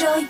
rồi.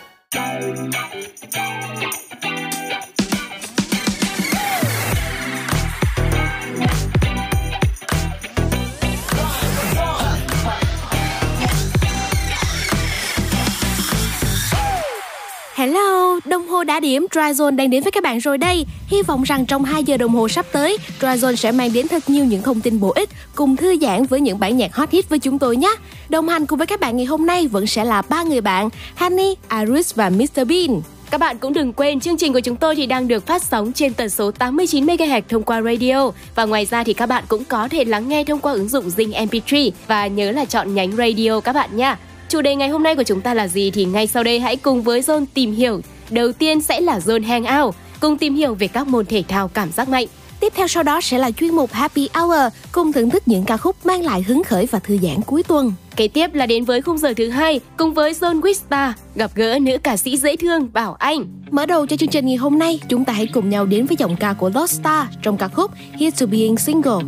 Hello, đồng hồ đã điểm Dryzone đang đến với các bạn rồi đây. Hy vọng rằng trong 2 giờ đồng hồ sắp tới, Dryzone sẽ mang đến thật nhiều những thông tin bổ ích cùng thư giãn với những bản nhạc hot hit với chúng tôi nhé. Đồng hành cùng với các bạn ngày hôm nay vẫn sẽ là ba người bạn, Honey, Iris và Mr Bean. Các bạn cũng đừng quên chương trình của chúng tôi thì đang được phát sóng trên tần số 89 MHz thông qua radio và ngoài ra thì các bạn cũng có thể lắng nghe thông qua ứng dụng Zing MP3 và nhớ là chọn nhánh radio các bạn nha. Chủ đề ngày hôm nay của chúng ta là gì thì ngay sau đây hãy cùng với Zone tìm hiểu. Đầu tiên sẽ là Zone Hangout, cùng tìm hiểu về các môn thể thao cảm giác mạnh. Tiếp theo sau đó sẽ là chuyên mục Happy Hour, cùng thưởng thức những ca khúc mang lại hứng khởi và thư giãn cuối tuần. Kế tiếp là đến với khung giờ thứ hai, cùng với Zone Wista, gặp gỡ nữ ca sĩ dễ thương Bảo Anh. Mở đầu cho chương trình ngày hôm nay, chúng ta hãy cùng nhau đến với giọng ca của Lost Star trong ca khúc Here to Being Single.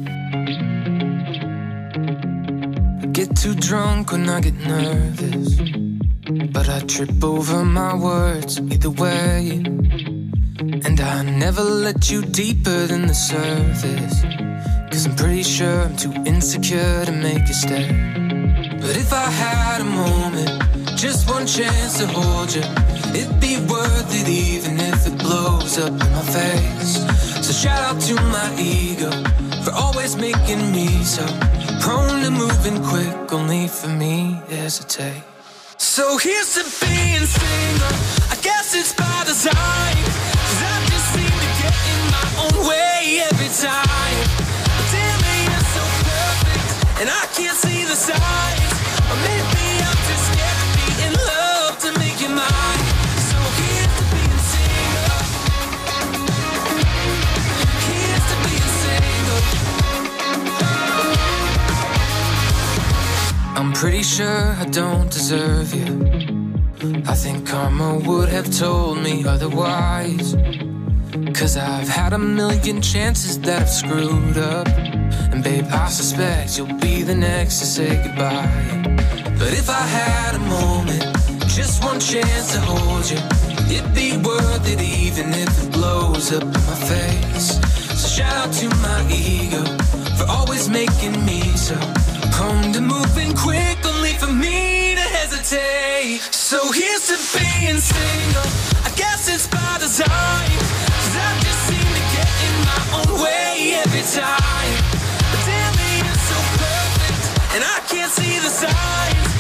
Get too drunk when I get nervous. But I trip over my words either way. And I never let you deeper than the surface. Cause I'm pretty sure I'm too insecure to make you stay. But if I had a moment, just one chance to hold you, it'd be worth it even if it blows up in my face. So shout out to my ego for always making me so prone to moving quick, only for me hesitate. So here's to being single. I guess it's by design. Cause I just seem to get in my own way every time. But damn it, you're so perfect. And I can't see the signs. Or maybe I'm just scared to be in love to make you mine. I'm pretty sure I don't deserve you. I think karma would have told me otherwise. Cause I've had a million chances that I've screwed up. And babe, I suspect you'll be the next to say goodbye. But if I had a moment, just one chance to hold you, it'd be worth it even if it blows up in my face. So shout out to my ego for always making me so prone to moving quick, only for me to hesitate. So here's to being single. I guess it's by design. Cause I just seem to get in my own way every time. But damn you're so perfect. And I can't see the signs.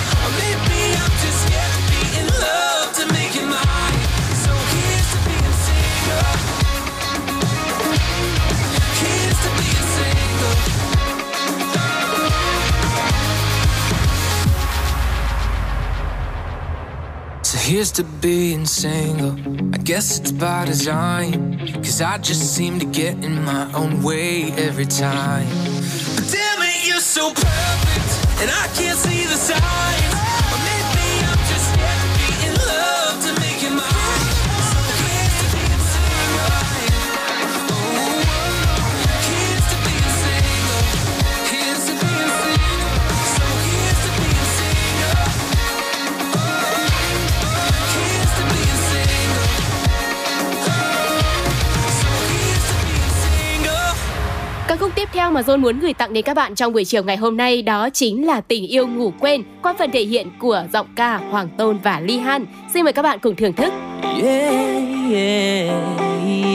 Here's to being single. Oh, I guess it's by design. Cause I just seem to get in my own way every time. But damn it, you're so perfect. And I can't see the signs. Theo mà John muốn gửi tặng đến các bạn trong buổi chiều ngày hôm nay đó chính là Tình yêu ngủ quên qua phần thể hiện của giọng ca Hoàng Tôn và Ly Han. Xin mời các bạn cùng thưởng thức. Yeah, yeah,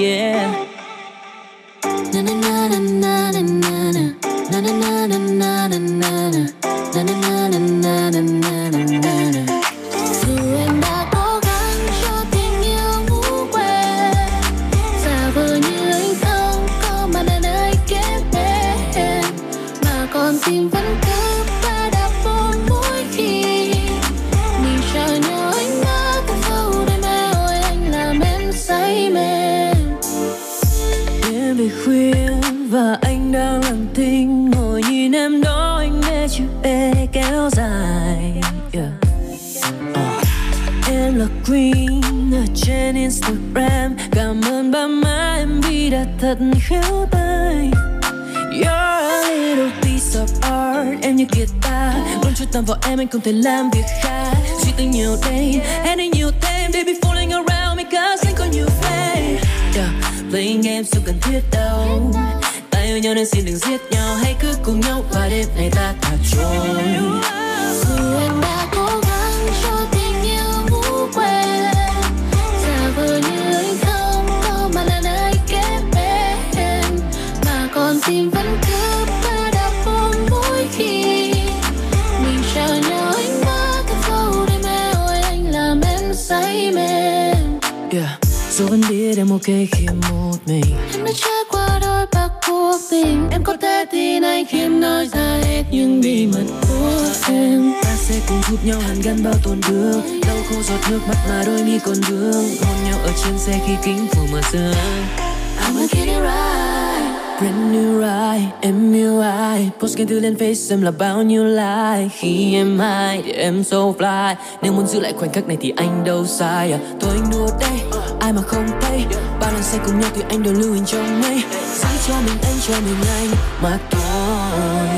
yeah. Trên Instagram. Cảm ơn ba má em vì đã thật khéo tay. You're a little piece of art Em như guitar. Muốn chú tâm vào em anh không thể làm việc khác. Suy tư nhiều đêm hẹn anh nhiều thêm. Baby falling around because anh có nhiều fan yeah, playing games không cần thiết đâu. Ta yêu nhau nên xin đừng giết nhau. Hãy cứ cùng nhau qua đêm này ta thả trôi. Dù em đã Dù vẫn biết em ok khi một mình. Em đã trải qua đôi bạc của tình em có thể tin anh khi em nói ra hết những bí mật của em. Ta sẽ cùng giúp nhau hàn gắn bao tuần đường đau khô giọt nước mắt mà đôi mi còn vương. Hôn nhau ở trên xe khi kính phủ mở sương. I'm get it right. Brand new ride, em yêu ai? Post khen thư lên face em là bao nhiêu like? Khi em hay thì em so fly. Nếu muốn giữ lại khoảnh khắc này thì anh đâu sai à? Thôi anh đùa đây, ai mà không thấy? Ba lần say cùng nhau thì anh đều lưu hình trong mây. Giữ cho mình, anh cho mình anh. Mà thôi.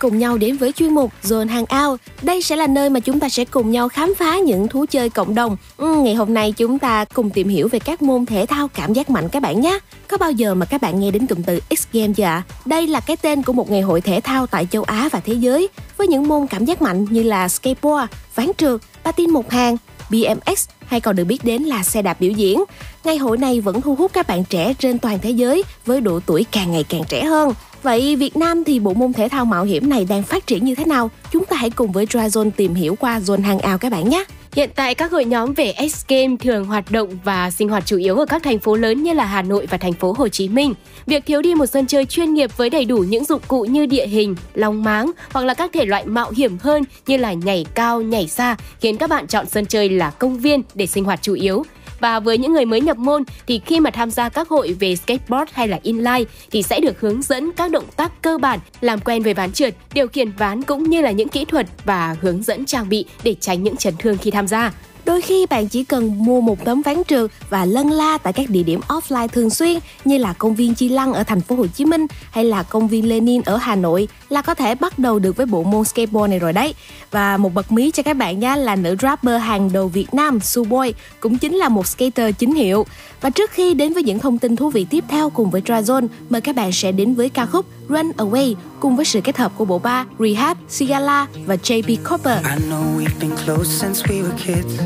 Cùng nhau đến với chuyên mục Zone Hangout. Đây sẽ là nơi mà chúng ta sẽ cùng nhau khám phá những thú chơi cộng đồng. Ừ, ngày hôm nay chúng ta cùng tìm hiểu về các môn thể thao cảm giác mạnh các bạn nhé. Có bao giờ mà các bạn nghe đến cụm từ X Games chưa ạ? Đây là cái tên của một ngày hội thể thao tại châu Á và thế giới với những môn cảm giác mạnh như là skateboard, ván trượt, patin một hàng, BMX hay còn được biết đến là xe đạp biểu diễn. Ngày hội này vẫn thu hút các bạn trẻ trên toàn thế giới với độ tuổi càng ngày càng trẻ hơn. Vậy Việt Nam thì bộ môn thể thao mạo hiểm này đang phát triển như thế nào? Chúng ta hãy cùng với Dryzone tìm hiểu qua Zone Hangout các bạn nhé. Hiện tại các hội nhóm về X Game thường hoạt động và sinh hoạt chủ yếu ở các thành phố lớn như là Hà Nội và thành phố Hồ Chí Minh. Việc thiếu đi một sân chơi chuyên nghiệp với đầy đủ những dụng cụ như địa hình, lòng máng hoặc là các thể loại mạo hiểm hơn như là nhảy cao, nhảy xa khiến các bạn chọn sân chơi là công viên để sinh hoạt chủ yếu. Và với những người mới nhập môn thì khi mà tham gia các hội về skateboard hay là inline thì sẽ được hướng dẫn các động tác cơ bản, làm quen với ván trượt, điều khiển ván cũng như là những kỹ thuật và hướng dẫn trang bị để tránh những chấn thương khi tham gia. Đôi khi bạn chỉ cần mua một tấm ván trượt và lân la tại các địa điểm offline thường xuyên như là công viên Chi Lăng ở thành phố Hồ Chí Minh hay là công viên Lenin ở Hà Nội là có thể bắt đầu được với bộ môn skateboard này rồi đấy. Và một bật mí cho các bạn nhé là nữ rapper hàng đầu Việt Nam Suboy cũng chính là một skater chính hiệu. Và trước khi đến với những thông tin thú vị tiếp theo cùng với Dragon mời các bạn sẽ đến với ca khúc Run Away cùng với sự kết hợp của bộ ba Rehab, Sigala và JP Cooper. I know we've been close since we were kids.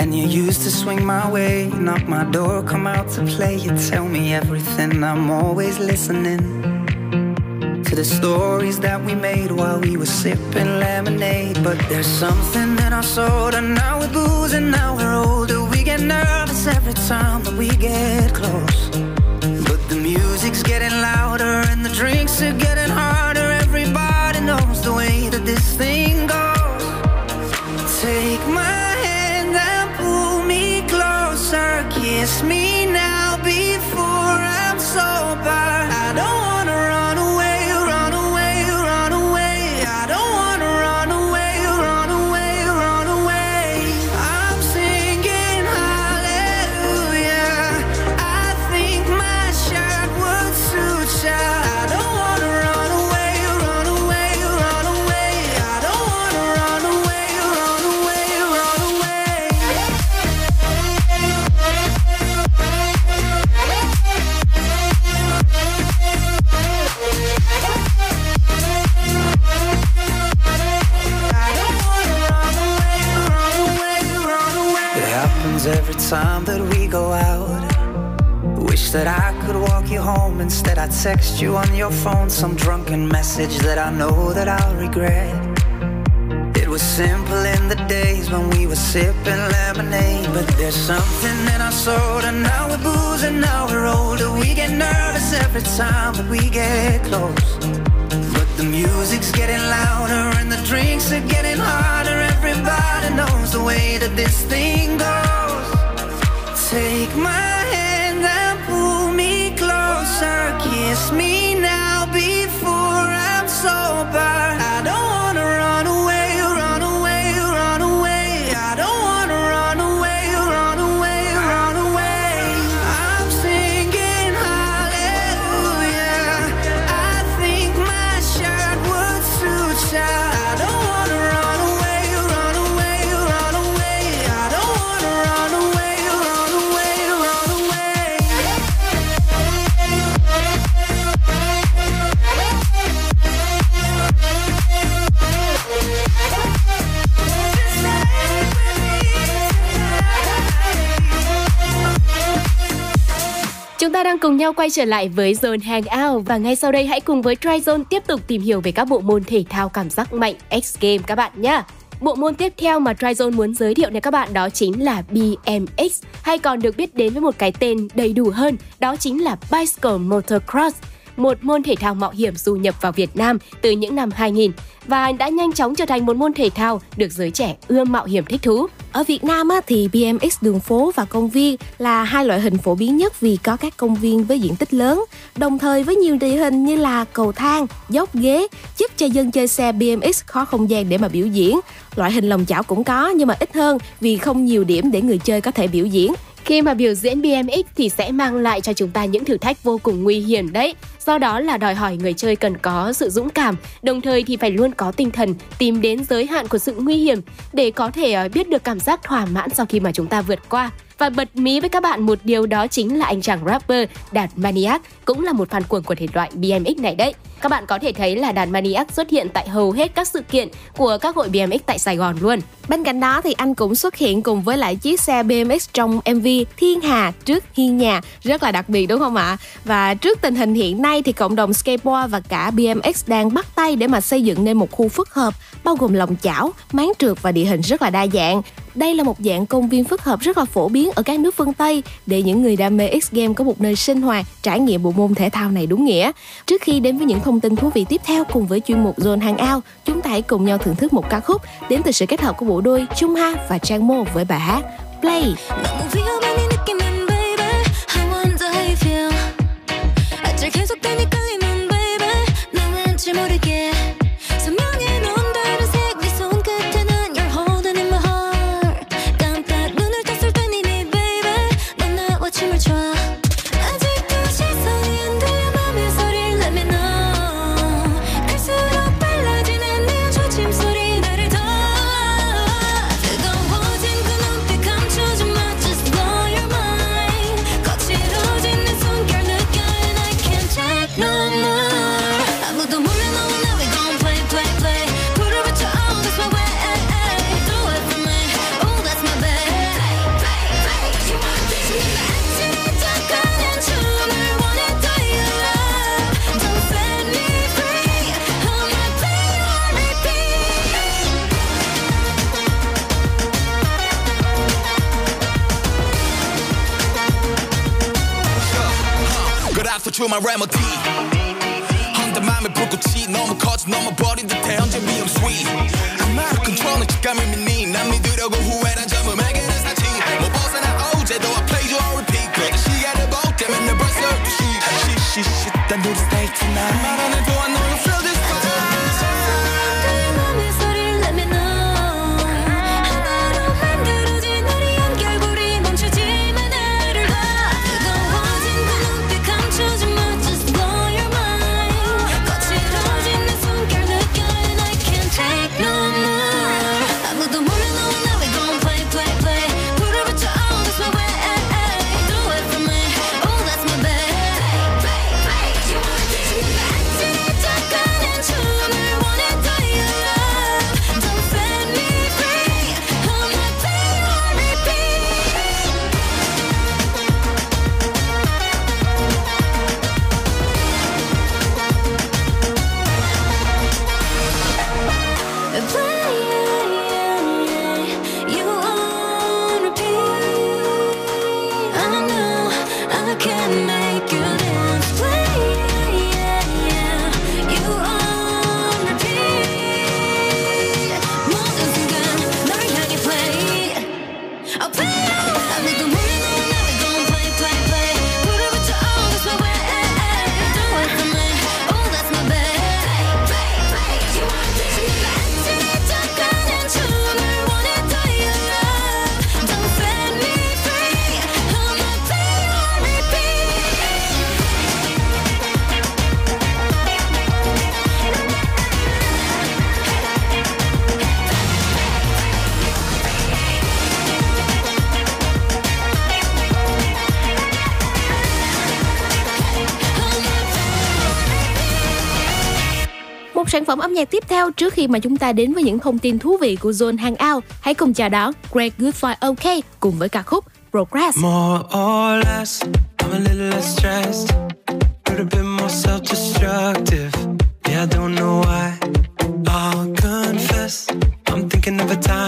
And you used to swing my way, knock my door, come out to play. You tell me everything, I'm always listening. To the stories that we made while we were sipping lemonade. But there's something in our soul, and now we're booze, and now we're older. We get nervous every time that we get close. But the music's getting louder, and the drinks are getting harder. Everybody knows the way that this thing goes. Take my hand and pull me closer. Kiss me every time that we go out. Wish that I could walk you home. Instead, I text you on your phone some drunken message that I know that I'll regret. It was simple in the days when we were sipping lemonade. But there's something in our soul, and now we're boozing, now we're older. We get nervous every time that we get close. The music's getting louder, and the drinks are getting harder. Everybody knows the way that this thing goes. Take my hand and pull me closer. Kiss me now before I'm sober. Đang cùng nhau quay trở lại với Zone Hangout và ngay sau đây, hãy cùng với Tryzone tiếp tục tìm hiểu về các bộ môn thể thao cảm giác mạnh, X Game các bạn nhé. Bộ môn tiếp theo mà Tryzone muốn giới thiệu đến các bạn đó chính là BMX hay còn được biết đến với một cái tên đầy đủ hơn, đó chính là Bicycle Motocross một môn thể thao mạo hiểm du nhập vào Việt Nam từ những năm 2000 và đã nhanh chóng trở thành một môn thể thao được giới trẻ ưa mạo hiểm thích thú. Ở Việt Nam thì BMX đường phố và công viên là hai loại hình phổ biến nhất vì có các công viên với diện tích lớn, đồng thời với nhiều địa hình như là cầu thang, dốc ghế giúp cho dân chơi xe BMX khó không gian để mà biểu diễn. Loại hình lồng chảo cũng có nhưng mà ít hơn vì không nhiều điểm để người chơi có thể biểu diễn. Khi mà biểu diễn BMX thì sẽ mang lại cho chúng ta những thử thách vô cùng nguy hiểm đấy. Do đó là đòi hỏi người chơi cần có sự dũng cảm, đồng thời thì phải luôn có tinh thần tìm đến giới hạn của sự nguy hiểm để có thể ờ, biết được cảm giác thỏa mãn sau khi mà chúng ta vượt qua. Và bật mí với các bạn một điều đó chính là anh chàng rapper Đạt Maniac cũng là một fan cuồng của thể loại BMX này đấy. Các bạn có thể thấy là Đạt Maniac xuất hiện tại hầu hết các sự kiện của các hội BMX tại Sài Gòn luôn. Bên cạnh đó thì anh cũng xuất hiện cùng với lại chiếc xe BMX trong MV Thiên Hà trước hiên nhà rất là đặc biệt đúng không ạ? Và trước tình hình hiện nay thì cộng đồng skateboard và cả BMX đang bắt tay để mà xây dựng nên một khu phức hợp bao gồm lòng chảo, máng trượt và địa hình rất là đa dạng. Đây là một dạng công viên phức hợp rất là phổ biến ở các nước phương Tây để những người đam mê X game có một nơi sinh hoạt, trải nghiệm bộ môn thể thao này đúng nghĩa. Trước khi đến với những thông tin thú vị tiếp theo cùng với chuyên mục Zone Hangout, chúng ta hãy cùng nhau thưởng thức một ca khúc đến từ sự kết hợp của bộ đôi Trung Ha và Trang Mô với bài hát Play. 계속된 이 끌림은 baby. 난 왠지 모르게 그래서 주말 레모디 헌데 맘에 불꽃이 너무 커져 넘어버린 듯해 언제 위험 sweet 아마도 컨트롤은 직감을 믿니 난 믿으려고 후회란 점음에게는 사치 못 벗어나 어제도 I played you on repeat 그저 시간을 볼 때면 내 벌써 12시 시시 단둘이 stay tonight 말 안 해도 I know you sản phẩm âm nhạc tiếp theo trước khi mà chúng ta đến với những thông tin thú vị của Zone Hangout. Hãy cùng chào đón Greg Goodfly OK cùng với ca khúc Progress. More or less, I'm a little less stressed. But a bit more self destructive. Yeah, I don't know why. I'll confess, I'm thinking of a time.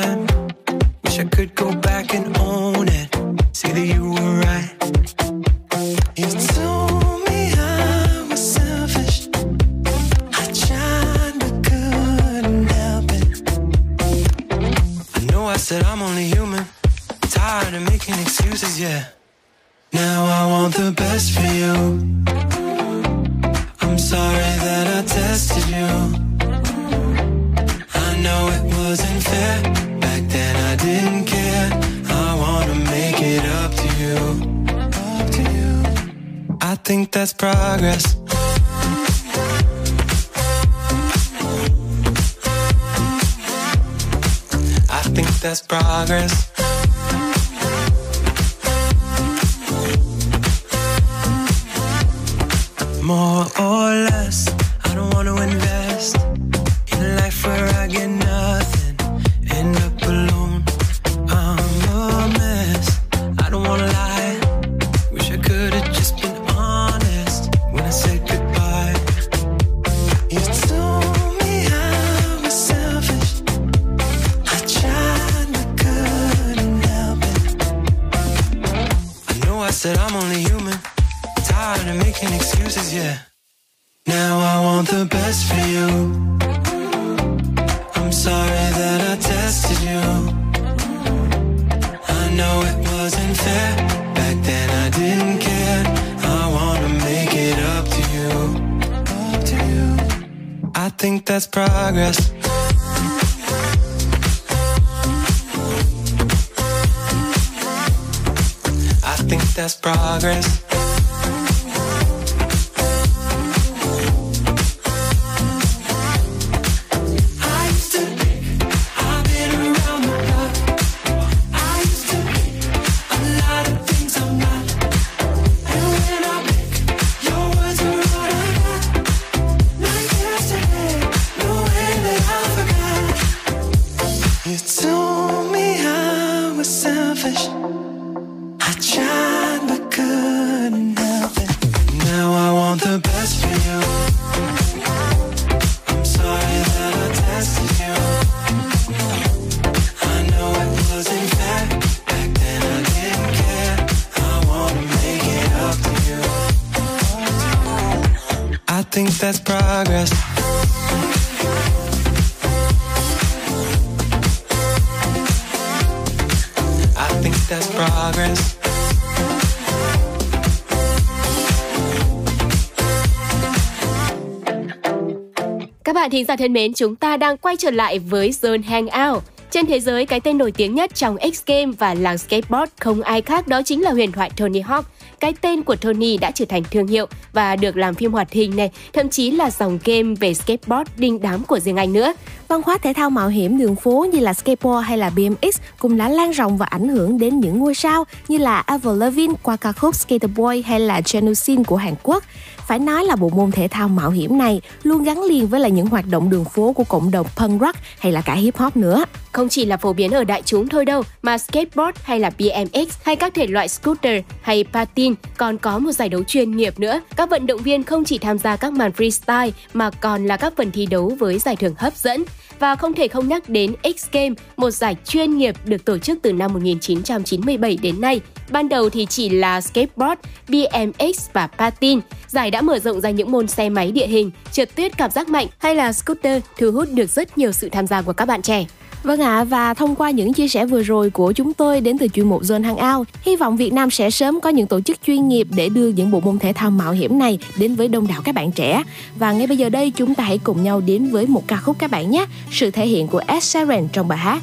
Want the best for you. I'm sorry that I tested you. I know it wasn't fair. Back then I didn't care. I wanna make it up to you. Up to you. I think that's progress. I think that's progress. More or less, thính giả thân mến, chúng ta đang quay trở lại với Zone Hangout. Trên thế giới, cái tên nổi tiếng nhất trong X Game và làng skateboard không ai khác đó chính là huyền thoại Tony Hawk. Cái tên của Tony đã trở thành thương hiệu và được làm phim hoạt hình này, thậm chí là dòng game về skateboard đình đám của riêng anh nữa. Văn hóa thể thao mạo hiểm đường phố như là skateboard hay là BMX cũng đã lan rộng và ảnh hưởng đến những ngôi sao như là Avril Lavigne qua ca khúc Skater Boy hay là Genusin của Hàn Quốc. Phải nói là bộ môn thể thao mạo hiểm này luôn gắn liền với là những hoạt động đường phố của cộng đồng punk rock hay là cả hip hop nữa. Không chỉ là phổ biến ở đại chúng thôi đâu, mà skateboard hay là BMX hay các thể loại scooter hay patin còn có một giải đấu chuyên nghiệp nữa. Các vận động viên không chỉ tham gia các màn freestyle mà còn là các phần thi đấu với giải thưởng hấp dẫn. Và không thể không nhắc đến X Games, một giải chuyên nghiệp được tổ chức từ năm 1997 đến nay. Ban đầu thì chỉ là skateboard, BMX và patin. Giải đã mở rộng ra những môn xe máy địa hình, trượt tuyết cảm giác mạnh hay là scooter thu hút được rất nhiều sự tham gia của các bạn trẻ. Vâng ạ, và thông qua những chia sẻ vừa rồi của chúng tôi đến từ chuyên mục Zone Hangout, hy vọng Việt Nam sẽ sớm có những tổ chức chuyên nghiệp để đưa những bộ môn thể thao mạo hiểm này đến với đông đảo các bạn trẻ. Và ngay bây giờ đây chúng ta hãy cùng nhau đến với một ca khúc các bạn nhé. Sự thể hiện của Ed Sheeran trong bài hát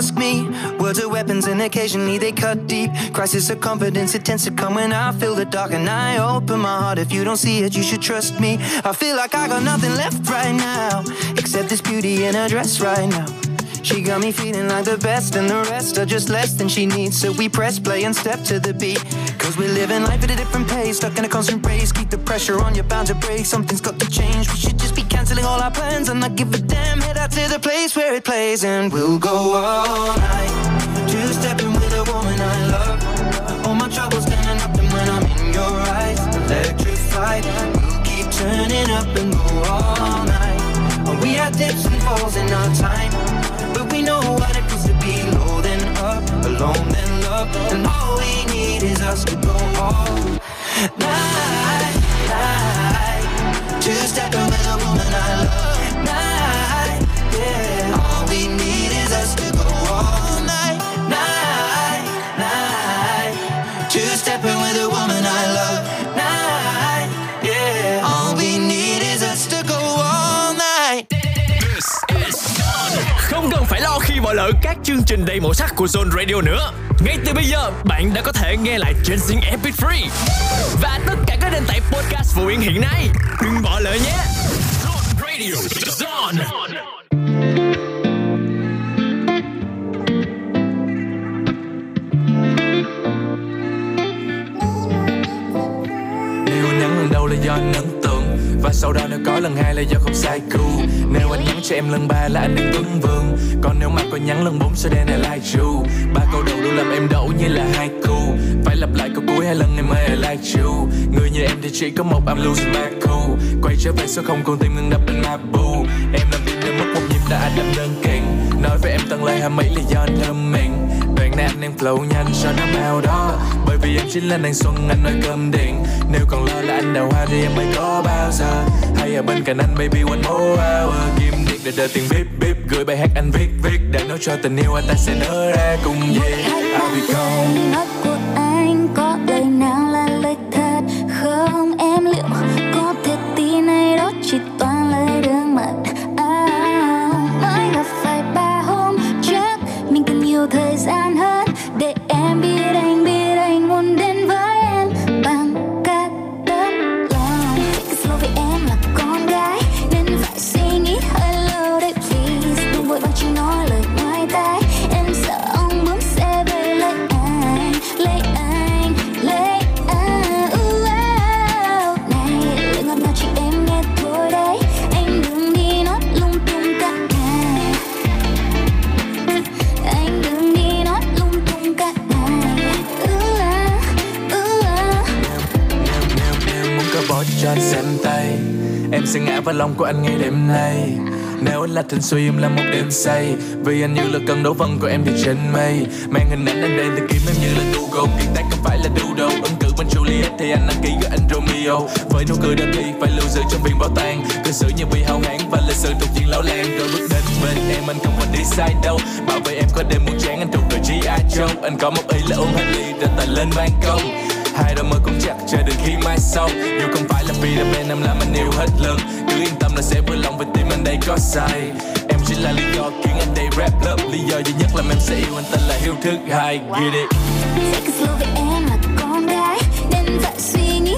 just me? Words are weapons and occasionally they cut deep. Crisis of confidence, it tends to come when I feel the dark and I open my heart. If you don't see it, you should trust me. I feel like I got nothing left right now except this beauty in her dress right now. She got me feeling like the best, and the rest are just less than she needs. So we press play and step to the beat. Cause we're living life at a different pace, stuck in a constant race. Keep the pressure on, you're bound to break. Something's got to change. We should just be canceling all our plans and not give a damn. Head out to the place where it plays, and we'll go all night. Two stepping with a woman I love. All my troubles standing up, and when I'm in your eyes, electrified. We'll keep turning up and go all night. We had dips and falls in our time, alone then love, and all we need is us to go all night, night. Two stepping with a woman I love, night, yeah. All we need is us to go all lỡ các chương trình đầy màu sắc của Zone Radio nữa. Ngay từ bây giờ, bạn đã có thể nghe lại trên Zing MP3 và tất cả các nền tảng podcast phổ biến hiện nay. Đừng bỏ lỡ nhé. Zone Radio, Zone. Nếu nắng nhắn lần đầu là do nắng và sau đó nếu có lần hai là do không sai cool Nếu anh nhắn cho em lần ba là anh đang tuấn vương. Còn nếu mà có nhắn lần bốn, sẽ đen là like you Ba câu đầu luôn làm em đậu như là hai cú Phải lặp lại câu cuối hai lần em ơi I like you Người như em thì chỉ có một, I'm losing my cool. Quay trở về số không còn tim ngừng đập bên Mabu Em làm việc đến mất một nhịp đã đập đâm đơn kiện. Nói với em tận lời hàm mấy là do anh thơm Đoạn này anh em flow nhanh cho nó màu đó. Bởi vì em chính là nàng xuân, anh nói cơm điện. Nếu còn lo là anh đào hoa thì em mới có bao giờ. Hay ở bên cạnh anh, baby, one more hour. Kim điện để đợi tiền bíp bíp Gửi bài hát anh viết viết. Để nói cho tình yêu anh ta sẽ nở ra cùng về I'll be gone. Sẽ ngã vào lòng của anh ngay đêm nay. Nếu anh là tình suy em là một đêm say, Vì anh như là cơn đấu vân của em thì trên mây. Mang hình ảnh anh đây thì kiếm em như là Google Kiệt tác không phải là doodle. Ứng cử bên Juliet thì anh đăng ký với anh Romeo. Với nụ cười đơn thi phải lưu giữ trong viện bảo tàng. Cư xử như bị hao hán và lịch sử thuộc diện lão lan Rồi bước đến bên em, anh không còn đi sai đâu. Bảo vệ em có đêm muốn chán anh thuộc đội gi Joe. Anh có một ý là uống hết ly rồi tài lên ban công. Hai đôi môi cũng chặt chờ đến khi mai sau. Dù không phải là vì đam mê em làm anh yêu hết lần. Cứ yên tâm là sẽ vui lòng vì tim anh đây có sai. Em chỉ là lý do khiến anh đây rap love. Lý do duy nhất làm em sẽ yêu anh tên là yêu thức hai. Get it. Take it slow vì em là con gái. Nên phải suy nghĩ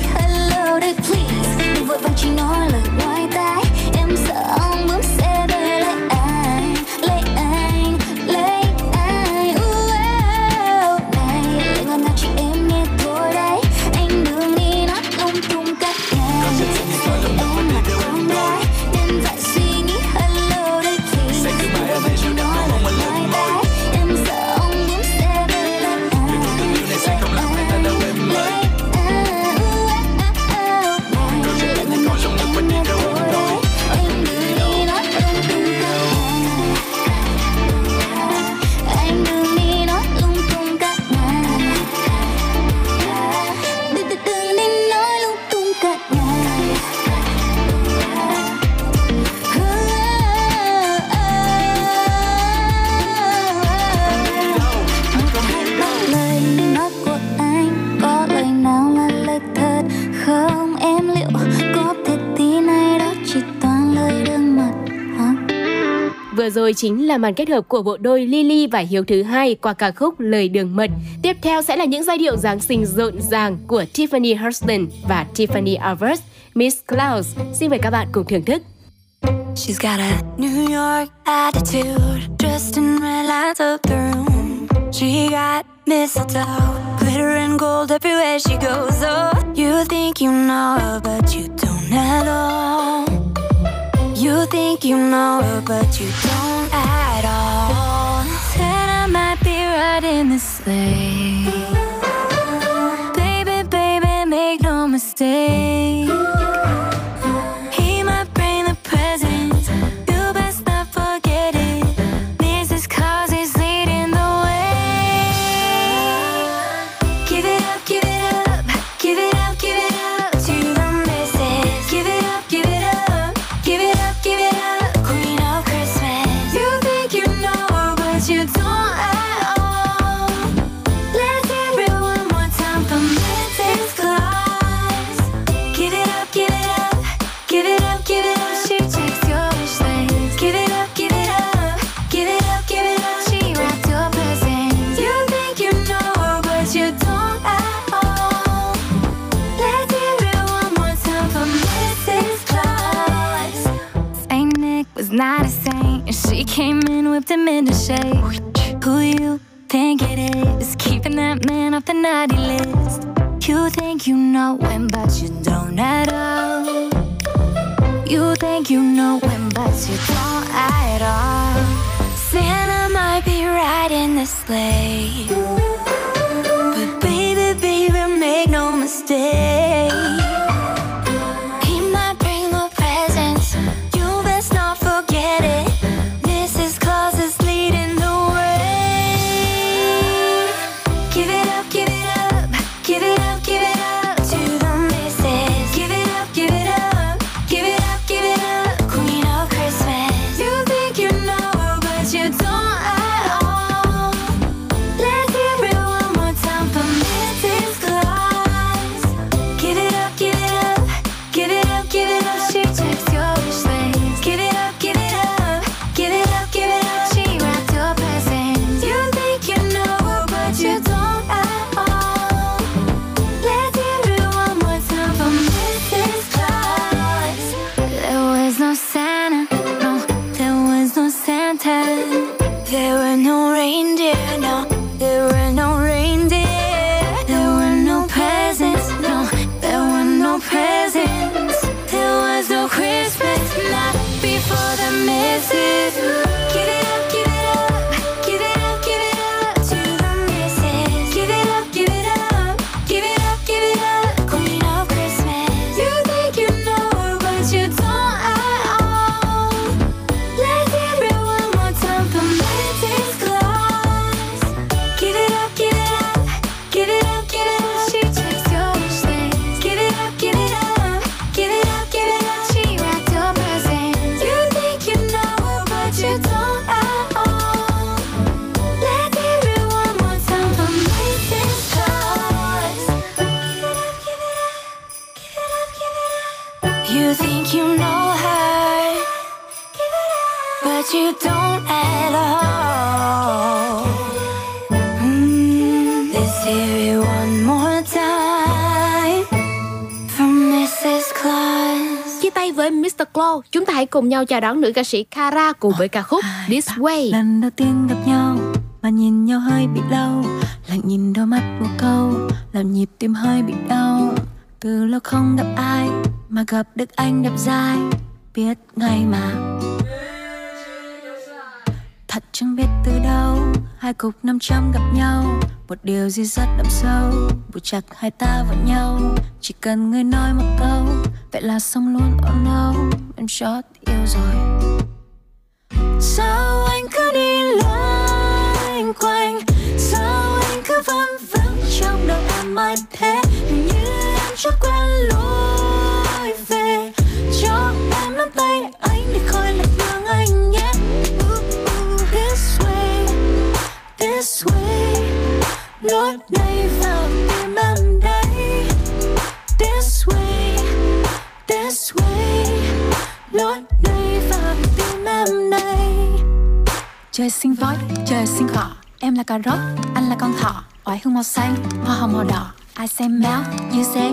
lâu đấy please Đây chính là màn kết hợp của bộ đôi Lily và Hiếu thứ hai qua ca khúc Lời Đường Mật. Tiếp theo sẽ là những giai điệu Giáng sinh rộn ràng của Tiffany Hurston và Tiffany Alvers, Miss Klaus. Xin mời các bạn cùng thưởng thức. She's got a New York attitude, dressed in red lines up the room. She got mistletoe, glitter and gold everywhere she goes. Oh, you think you know, but you don't at all. You think you know, but you don't at all. Said I might be riding the sleigh. Baby, baby, make no mistake. Came in, whipped him into shape. Who you think it is? Keeping that man off the naughty list. You think you know him, but you don't at all. You think you know him, but you don't at all. Santa might be riding the sleigh. But baby, baby, make no mistake. cùng nhau chào đón nữ ca sĩ Kara cùng với ca khúc This Way. Lần đầu tiên gặp nhau mà nhìn nhau hơi bị lâu, lạnh nhìn đôi mắt một câu, làm nhịp tim hơi bị đau. Từ lâu không gặp ai mà gặp được anh đẹp dai, biết ngay mà. Thật chẳng biết từ đâu, hai cục năm trăm gặp nhau một điều gì rất đậm sâu buộc chặt hai ta vào nhau. Chỉ cần người nói một câu vậy là xong luôn. Oh no em chót yêu rồi. Sao anh cứ đi loanh quanh? Sao anh cứ vâng vâng trong đầu em mãi thế? Hình như em chưa quen lối về. Cho em nắm tay anh để khỏi lạnh đường anh nhé. Ooh, ooh, this way this way lối này vào tim em đây this way this way. Lối này vào tim em đây trời sinh voi trời sinh cỏ em là cà rốt anh là con thỏ. Oải hương màu xanh hoa hồng màu đỏ. Ai xem méo như thế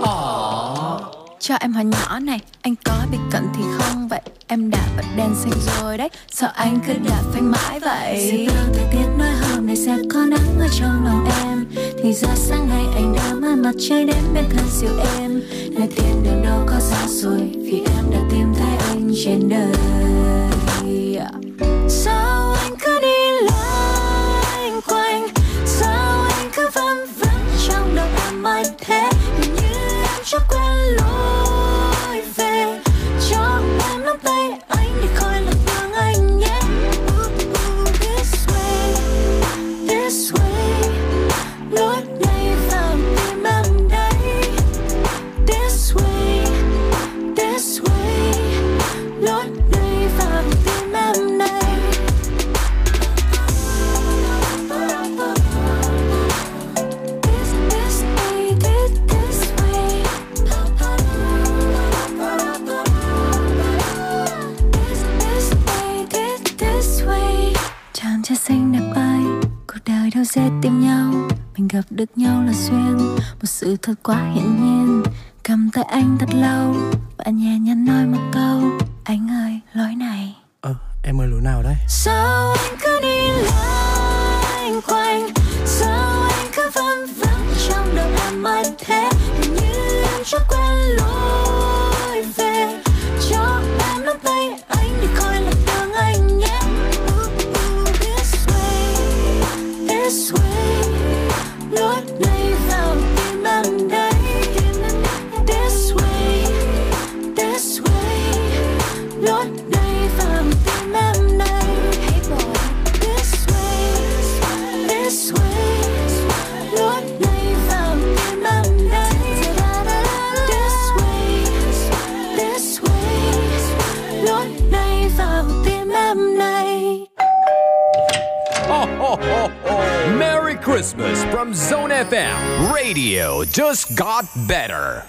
cho em hỏi nhỏ này, anh có bị cận thì không? Vậy em đã bật đèn xanh rồi đấy. Sợ anh cứ đạp phanh mãi vậy. Dự báo thời tiết nói hôm nay sẽ có nắng ở trong lòng em. Thì ra sáng nay anh đã mang mặt trời đến bên thân siêu em. Nơi tiền đường đâu có xa rồi vì em đã tìm thấy anh trên đời. Sao anh cứ đi loanh quanh? Sao anh cứ vân vân trong đầu em mãi thế? Cho quên quen lối về. Cho em nắm tay anh trai xinh đẹp ơi, cuộc đời đâu dễ tìm nhau. Mình gặp được nhau là duyên, một sự thật quá hiển nhiên. Cầm tay anh thật lâu, và nhẹ nhàng nói một câu. Anh ơi, lối này. Ờ, em ơi lối nào đấy? Sao anh cứ đi loanh quanh Sao anh cứ vân vân trong đầu em mãi thế Hình như em chưa quen from Zone FM. Radio just got better.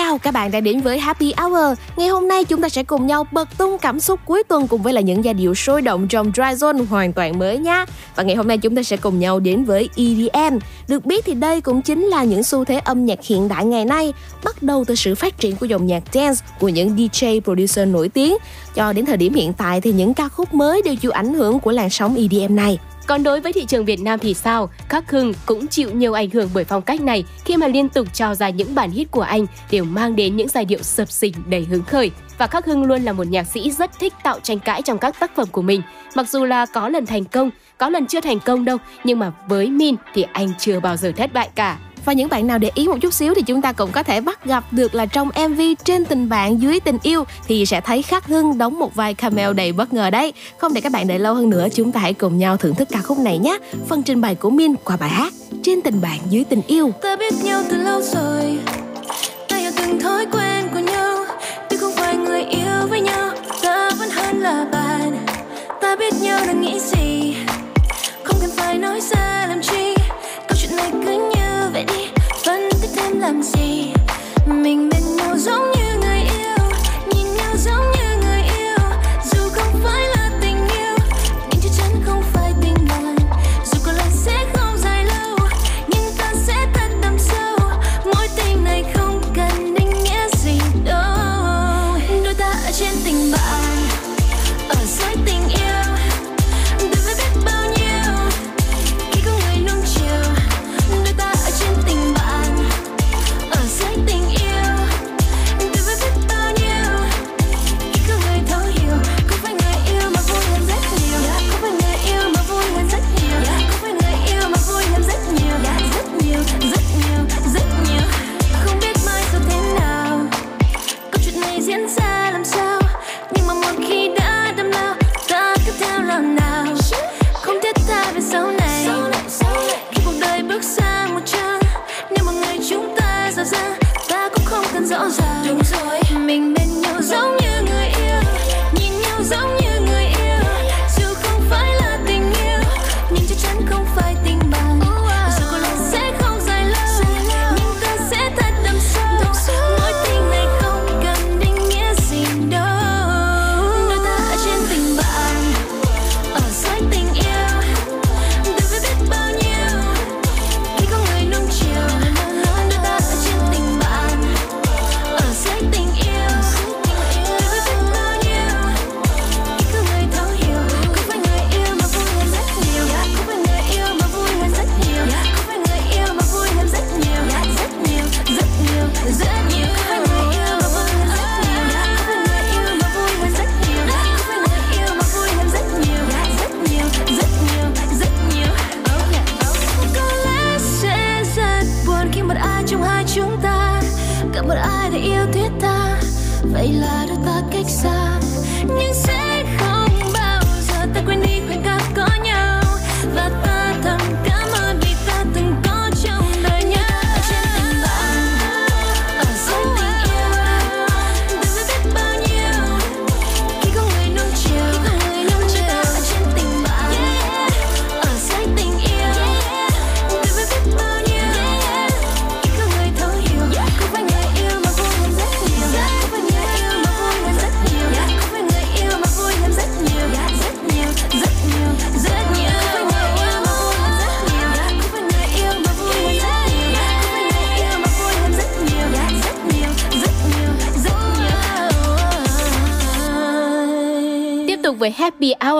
Chào các bạn đã đến với Happy Hour. Ngày hôm nay chúng ta sẽ cùng nhau bật tung cảm xúc cuối tuần cùng với là những giai điệu sôi động trong Dry Zone hoàn toàn mới nhé. Và ngày hôm nay chúng ta sẽ cùng nhau đến với EDM. Được biết thì đây cũng chính là những xu thế âm nhạc hiện đại ngày nay, bắt đầu từ sự phát triển của dòng nhạc dance của những DJ producer nổi tiếng. Cho đến thời điểm hiện tại thì những ca khúc mới đều chịu ảnh hưởng của làn sóng EDM này. Còn đối với thị trường Việt Nam thì sao? Khắc Hưng cũng chịu nhiều ảnh hưởng bởi phong cách này khi mà liên tục cho ra những bản hit của anh đều mang đến những giai điệu sập sình đầy hứng khởi. Và Khắc Hưng luôn là một nhạc sĩ rất thích tạo tranh cãi trong các tác phẩm của mình. Mặc dù là có lần thành công, có lần chưa thành công đâu, nhưng mà với Min thì anh chưa bao giờ thất bại cả. Và những bạn nào để ý một chút xíu thì chúng ta cũng có thể bắt gặp được là trong MV trên tình bạn dưới tình yêu thì sẽ thấy Khắc Hưng đóng một vai cameo đầy bất ngờ đấy. Không để các bạn đợi lâu hơn nữa, chúng ta hãy cùng nhau thưởng thức ca khúc này nhé. Phần trình bày của Min qua bài hát Trên tình bạn dưới tình yêu. Ta biết nhau từ lâu rồi Ta hiểu từng thói quen của nhau Tuy không phải người yêu với nhau Ta vẫn hơn là bạn Ta biết nhau đang nghĩ gì Không cần phải nói ra làm chi Câu chuyện này cứ nhau vậy đi. Phân tích thêm làm gì? Mình bên nhau giống như Don't say.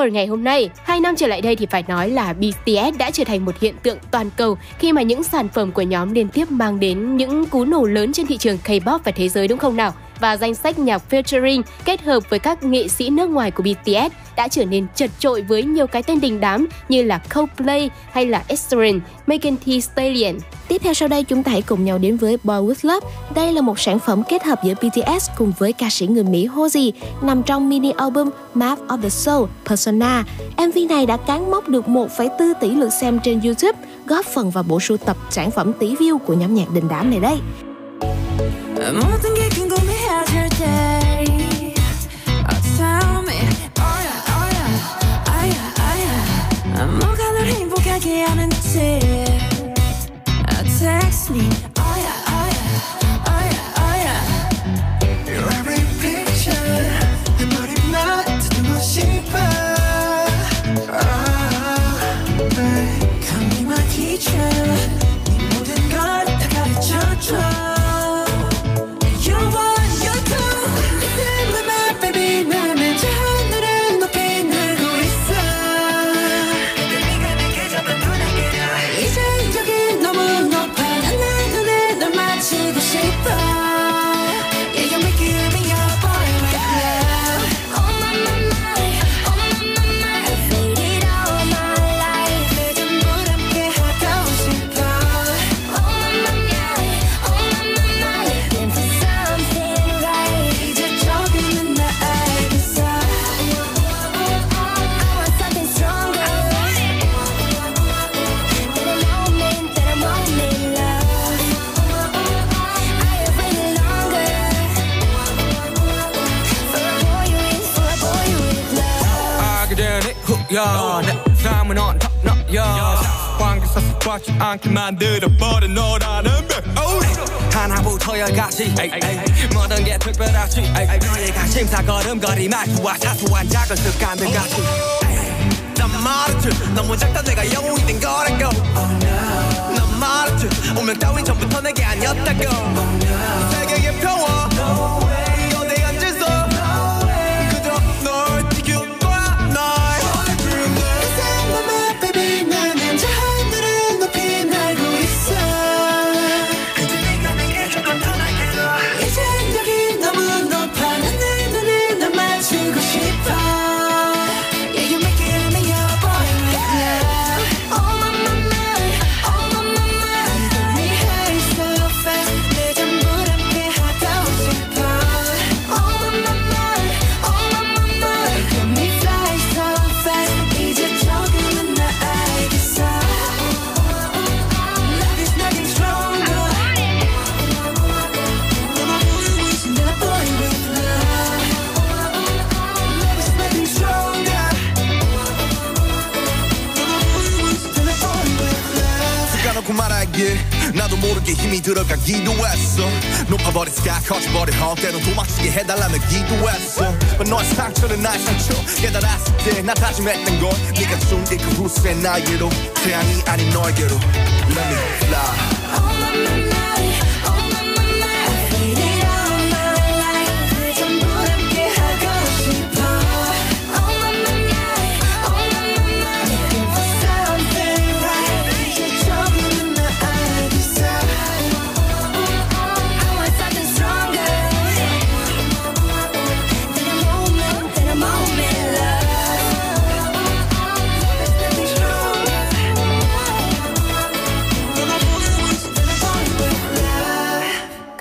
Summer ngày hôm nay. Hai năm trở lại đây thì phải nói là BTS đã trở thành một hiện tượng toàn cầu khi mà những sản phẩm của nhóm liên tiếp mang đến những cú nổ lớn trên thị trường K-pop và thế giới, đúng không nào? Và danh sách nhạc featuring kết hợp với các nghệ sĩ nước ngoài của BTS đã trở nên chật trội với nhiều cái tên đình đám như là Coldplay hay là Estherin, Megan Thee Stallion. Tiếp theo sau đây chúng ta hãy cùng nhau đến với Boy With Love. Đây là một sản phẩm kết hợp giữa BTS cùng với ca sĩ người Mỹ Hozy nằm trong mini album Map of the Soul Persona. MV này đã cán mốc được 1,4 tỷ lượt xem trên YouTube, góp phần vào bộ sưu tập sản phẩm tỷ view của nhóm nhạc đình đám này đấy. I text me. 꽉지 않게 만들어버린 너라는 백오 하나부터 열까지 모든 게 특별하지. 너희가 심사걸음거리만 좋아 사소한 작은 습관들 같이. 난 말했지. 너무 작다 내가 영웅이 된 거라고. Oh, 난 말했지. 운명 따윈 전부터 내게 아니었다고. 높아버린 sky 커져버린 헛 때론 도망치게 해달라며 기도했어 But 너의 상처는 나의 상처 깨달았을 때나 다짐했던 건 네가 준그 후세 나에게로 태양이 아닌 너에게로 Let me fly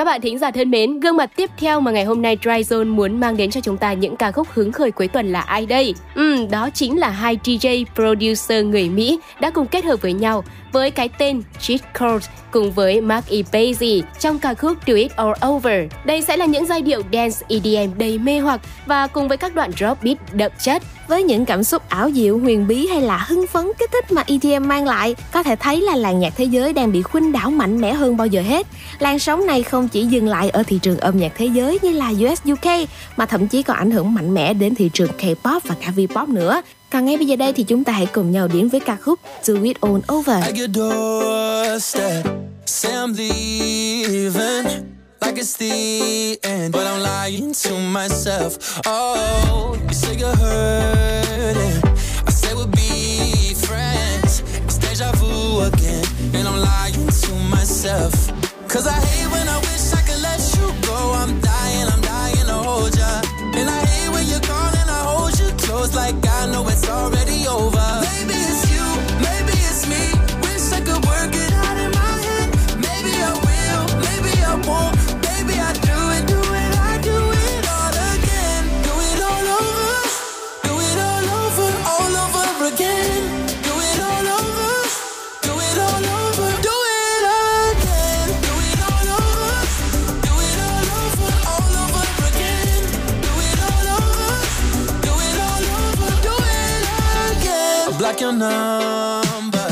bạn thính giả thân mến, gương mặt tiếp theo mà ngày hôm nay Dryzone muốn mang đến cho chúng ta những ca khúc hứng khởi cuối tuần là ai đây? Ừ, đó chính là hai DJ producer người Mỹ đã cùng kết hợp với nhau với cái tên Cheat Code cùng với Mark E. Basie trong ca khúc Do It All Over. Đây sẽ là những giai điệu dance EDM đầy mê hoặc và cùng với các đoạn drop beat đậm chất. Với những cảm xúc ảo diệu, huyền bí hay là hưng phấn kích thích mà EDM mang lại, có thể thấy là làng nhạc thế giới đang bị khuynh đảo mạnh mẽ hơn bao giờ hết. Làn sóng này không chỉ dừng lại ở thị trường trường âm nhạc thế giới như là US UK mà thậm chí còn ảnh hưởng mạnh mẽ đến thị trường K-pop và cả V-pop nữa. Còn ngay bây giờ đây thì chúng ta hãy cùng nhau đến với ca khúc Do It All Over. Say I'm leaving like it's the end, but I'm lying to myself. Oh, you say you're hurting, I say we'll be friends. It's deja vu again, and I'm lying to myself. Cause I hate when I wish your number,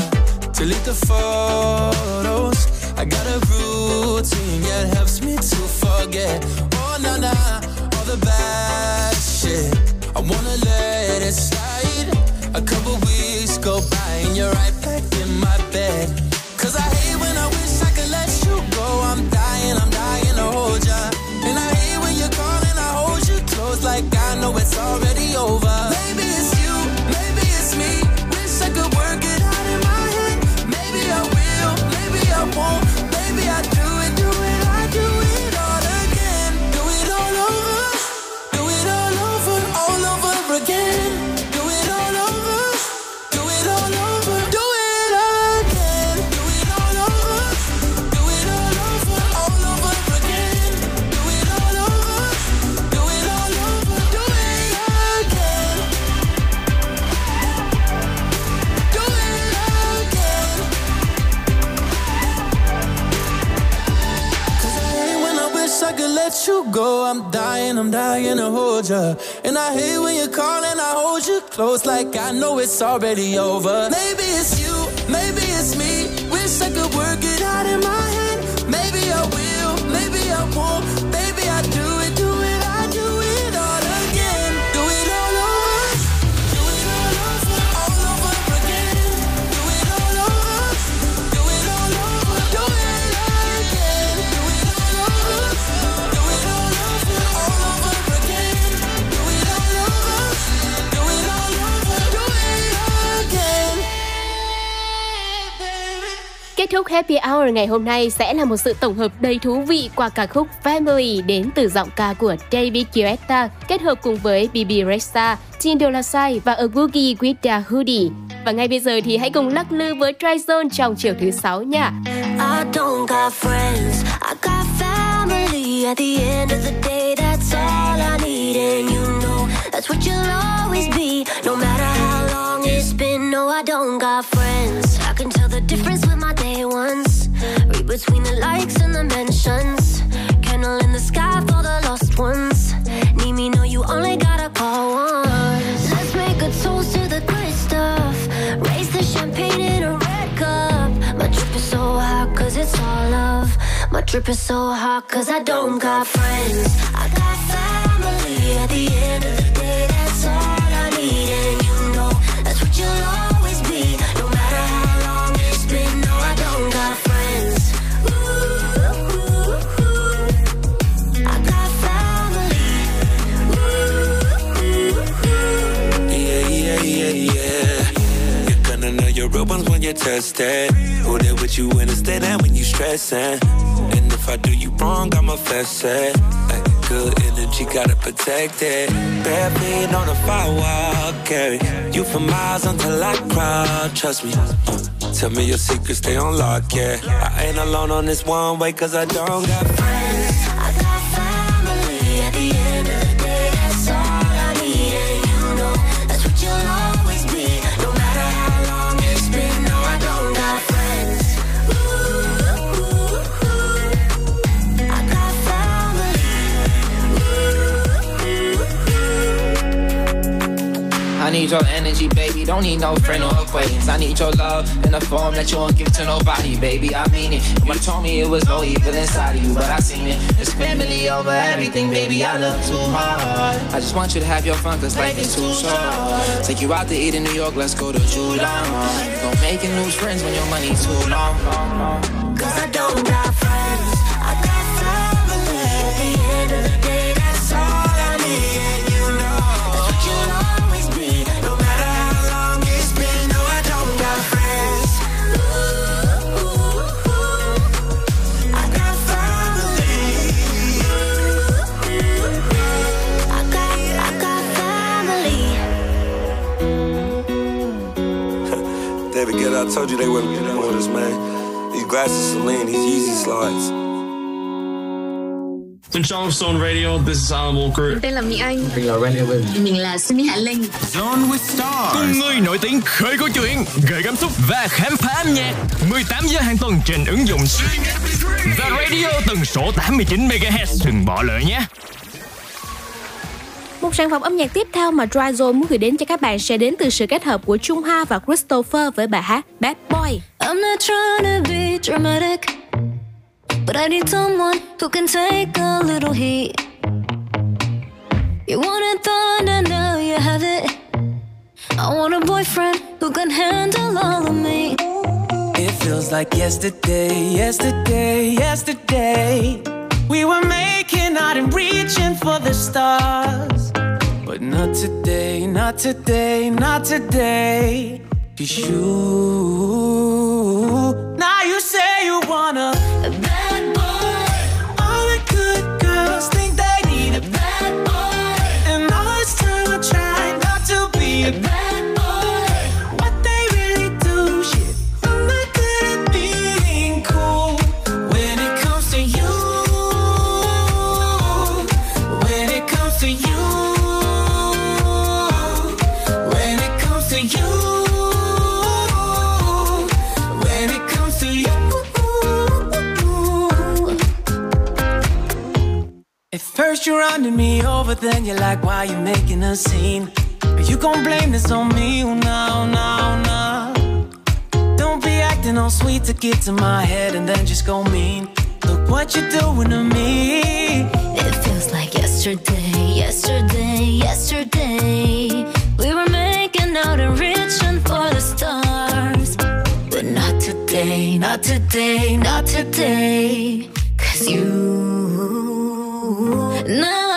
delete the photos. I got a routine, it helps me to forget. Oh, nah, nah, all the bad shit. I wanna let it slide. A couple weeks go by and you're right back in my bed. Cause I hate when I And I hate when you call and I hold you close like I know it's already over. Maybe it's you, maybe it's me. Wish I could work it out in my head. Kết thúc Happy Hour ngày hôm nay sẽ là một sự tổng hợp đầy thú vị qua ca khúc Family đến từ giọng ca của David Guetta kết hợp cùng với BB Rexha, Tin Dolla Sign và A Boogie with the Hoodie. Và ngay bây giờ thì hãy cùng lắc lư với Tryzone trong chiều thứ sáu nha. I don't got friends, I got family. At the end of the day, that's all I need, and you know that's what you'll always be, no matter how long it's been. No, I don't got friends. I can day. Read between the likes and the mentions. Candle in the sky for the lost ones. Need me, no, you only gotta call once. Let's make a toast to the good stuff. Raise the champagne in a red cup. My drip is so hot, cause it's all love. My drip is so hot cause I don't got friends. I got family at the end of the day. That's all I need, real ones when you test it. Who there with you when it's dead and when you stressing. And if I do you wrong, I'ma fess it. Ay, good energy, gotta protect it. Bare feet on a firewall, carry you for miles until I cry. Trust me. Tell me your secrets, stay on lock, yeah. I ain't alone on this one way, cause I don't got friends. I need your energy, baby. Don't need no friend or acquaintance. I need your love in a form that you won't give to nobody, baby. I mean it. You told me it was no evil inside of you, but I seen it. It's family over everything, baby. I love too hard. I just want you to have your fun, cause life is too short. Take you out to eat in New York, let's go to Julon. Don't making new friends when your money's too long. Cause I don't got friends. Trên trong Stone Radio, this is Alan Walker. Mình tên là Mỹ Anh. Mình là Randy Win. Mình là Sunny Hạ Linh. Zone with Stars Cùng người nổi tiếng khơi câu chuyện, gợi cảm xúc và khám phá âm nhạc 18 giờ hàng tuần trên ứng dụng The Radio tần số 89 MHz Đừng bỏ lỡ nhé Một sản phẩm âm nhạc tiếp theo mà Dryzone muốn gửi đến cho các bạn sẽ đến từ sự kết hợp của Trung Ha và Christopher với bài hát Bad Boy. I'm not trying to be dramatic, but I need someone who can take a little heat. You wanted thunder, now you have it. I want a boyfriend who can handle all of me. It feels like yesterday, yesterday, yesterday. We were making out and reaching for the stars. But not today, not today, not today. Cause you. Now you say you wanna. Girls think At first you're running me over, then you're like, why you making a scene? Are You gon' blame this on me? Oh, no, no, no. Don't be acting all sweet to get to my head and then just go mean. Look what you're doing to me. It feels like yesterday, yesterday, yesterday. We were making out and reaching for the stars. But not today, not today, not today. Cause you. Now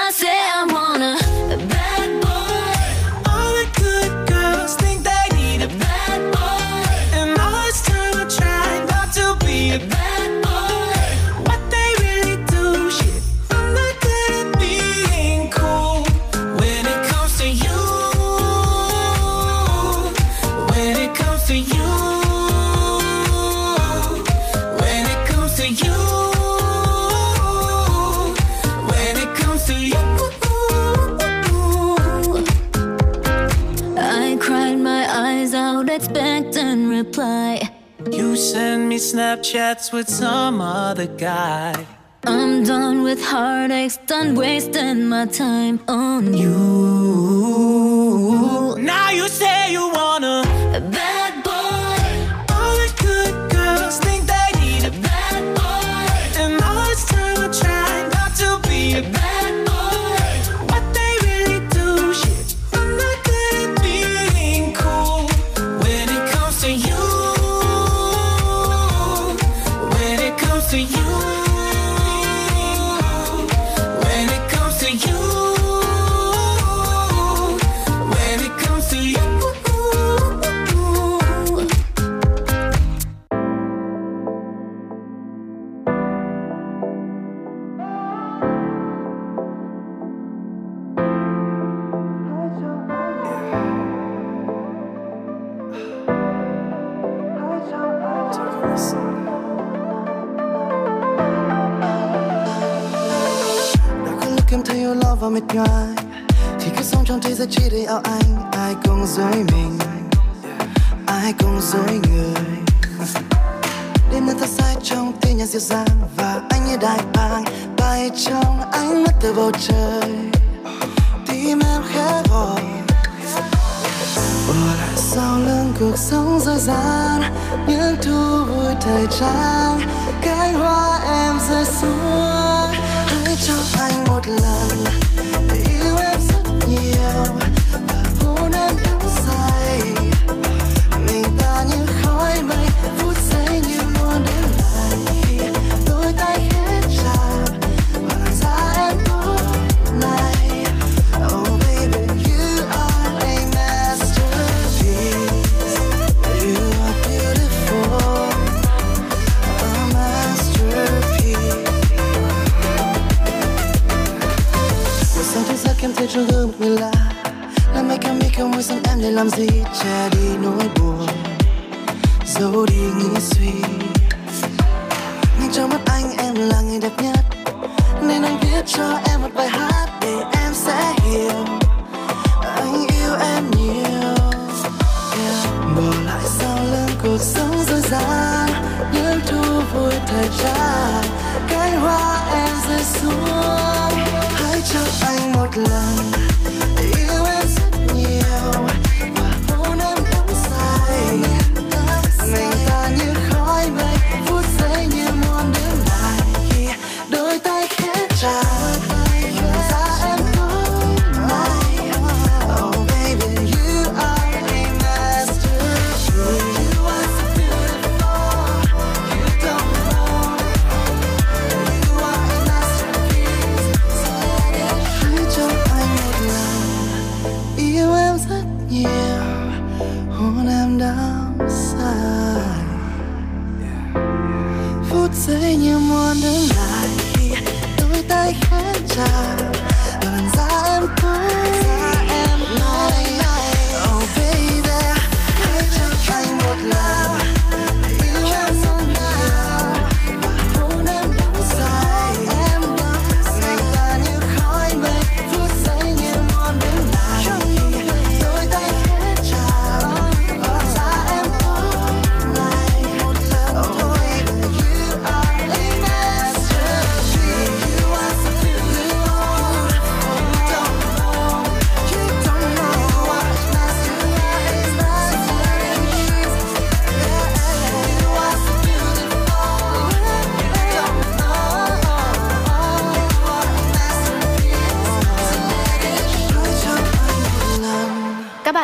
send me Snapchats with some other guy. I'm done with heartaches, done wasting my time on you. Now you say you wanna.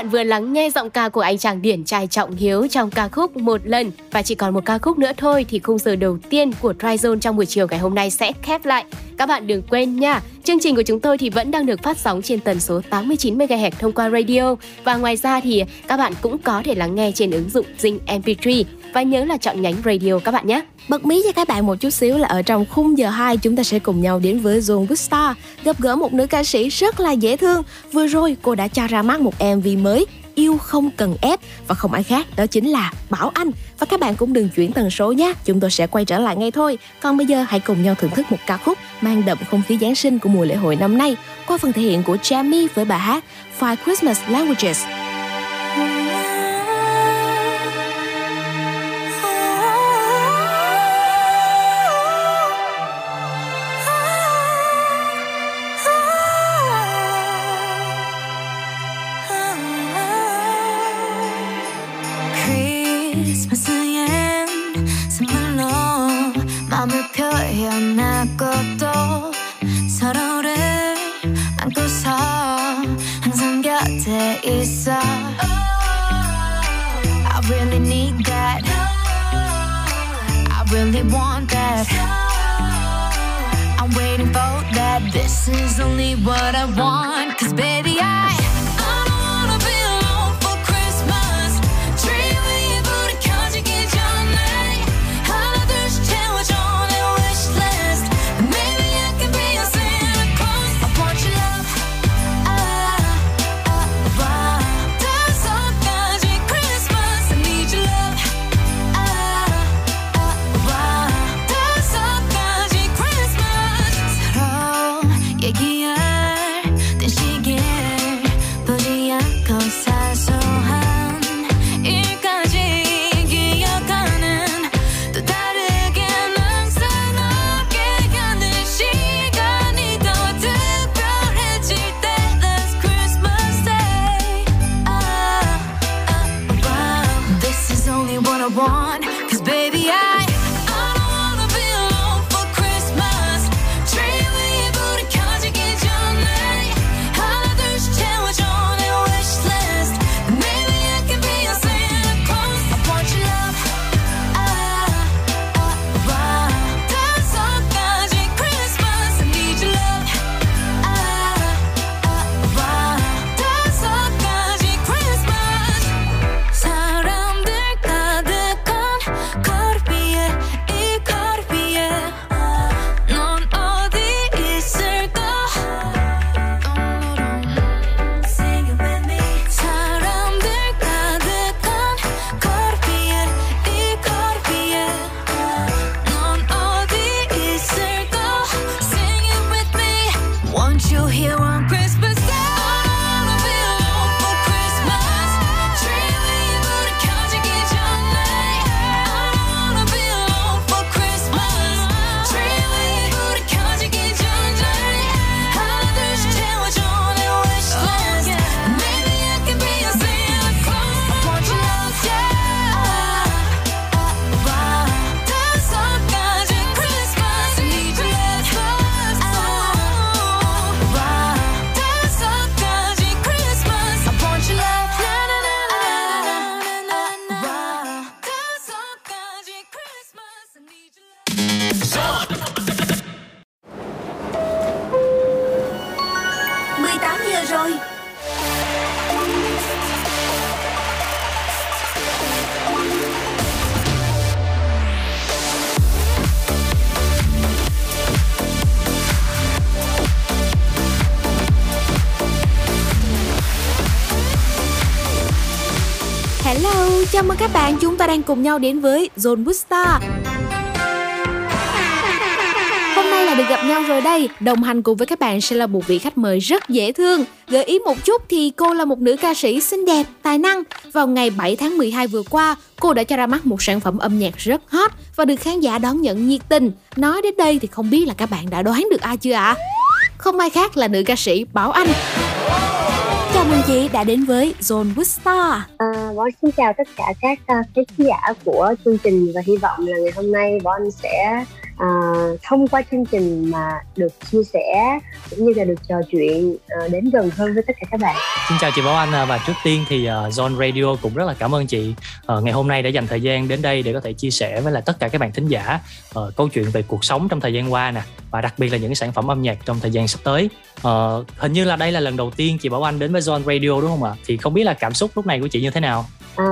Bạn vừa lắng nghe giọng ca của anh chàng điển trai Trọng Hiếu trong ca khúc Một lần và chỉ còn một ca khúc nữa thôi thì khung giờ đầu tiên của Tryzone trong buổi chiều ngày hôm nay sẽ khép lại. Các bạn đừng quên nha, chương trình của chúng tôi thì vẫn đang được phát sóng trên tần số 89 MHz thông qua radio và ngoài ra thì các bạn cũng có thể lắng nghe trên ứng dụng Zing MP3 và nhớ là chọn nhánh radio các bạn nhé. Bật mí cho các bạn một chút xíu là ở trong khung giờ 2 chúng ta sẽ cùng nhau đến với Zone Star, gặp gỡ một nữ ca sĩ rất là dễ thương. Vừa rồi cô đã cho ra mắt một MV mới Yêu không cần ép. Và không ai khác, đó chính là Bảo Anh. Và các bạn cũng đừng chuyển tần số nhé. Chúng tôi sẽ quay trở lại ngay thôi. Còn bây giờ hãy cùng nhau thưởng thức một ca khúc mang đậm không khí Giáng sinh của mùa lễ hội năm nay qua phần thể hiện của Jamie với bài hát Five Christmas Languages. 표현하고도 서로를 안고서 항상 곁에 있어 I really need that I really want that I'm waiting for that This is only what I want Cause baby I I rồi Hello, chào mừng các bạn, chúng ta đang cùng nhau đến với Zone Busta gặp nhau rồi đây, đồng hành cùng với các bạn sẽ là một vị khách mời rất dễ thương. Gợi ý một chút thì cô là một nữ ca sĩ xinh đẹp, tài năng. Vào ngày 7 tháng 12 vừa qua, cô đã cho ra mắt một sản phẩm âm nhạc rất hot và được khán giả đón nhận nhiệt tình. Nói đến đây thì không biết là các bạn đã đoán được ai chưa ạ? Không ai khác là nữ ca sĩ Bảo Anh. Chào mừng chị đã đến với Zone Booster. À, Bon xin chào tất cả các uh, khán giả của chương trình và hy vọng là ngày hôm nay Bon sẽ à, thông qua chương trình mà được chia sẻ cũng như là được trò chuyện à, đến gần hơn với tất cả các bạn. Xin chào chị Bảo Anh à, và trước tiên thì uh, Zone Radio cũng rất là cảm ơn chị uh, ngày hôm nay đã dành thời gian đến đây để có thể chia sẻ với lại tất cả các bạn thính giả uh, câu chuyện về cuộc sống trong thời gian qua nè và đặc biệt là những sản phẩm âm nhạc trong thời gian sắp tới. Uh, hình như là đây là lần đầu tiên chị Bảo Anh đến với Zone Radio đúng không ạ? Thì không biết là cảm xúc lúc này của chị như thế nào? À,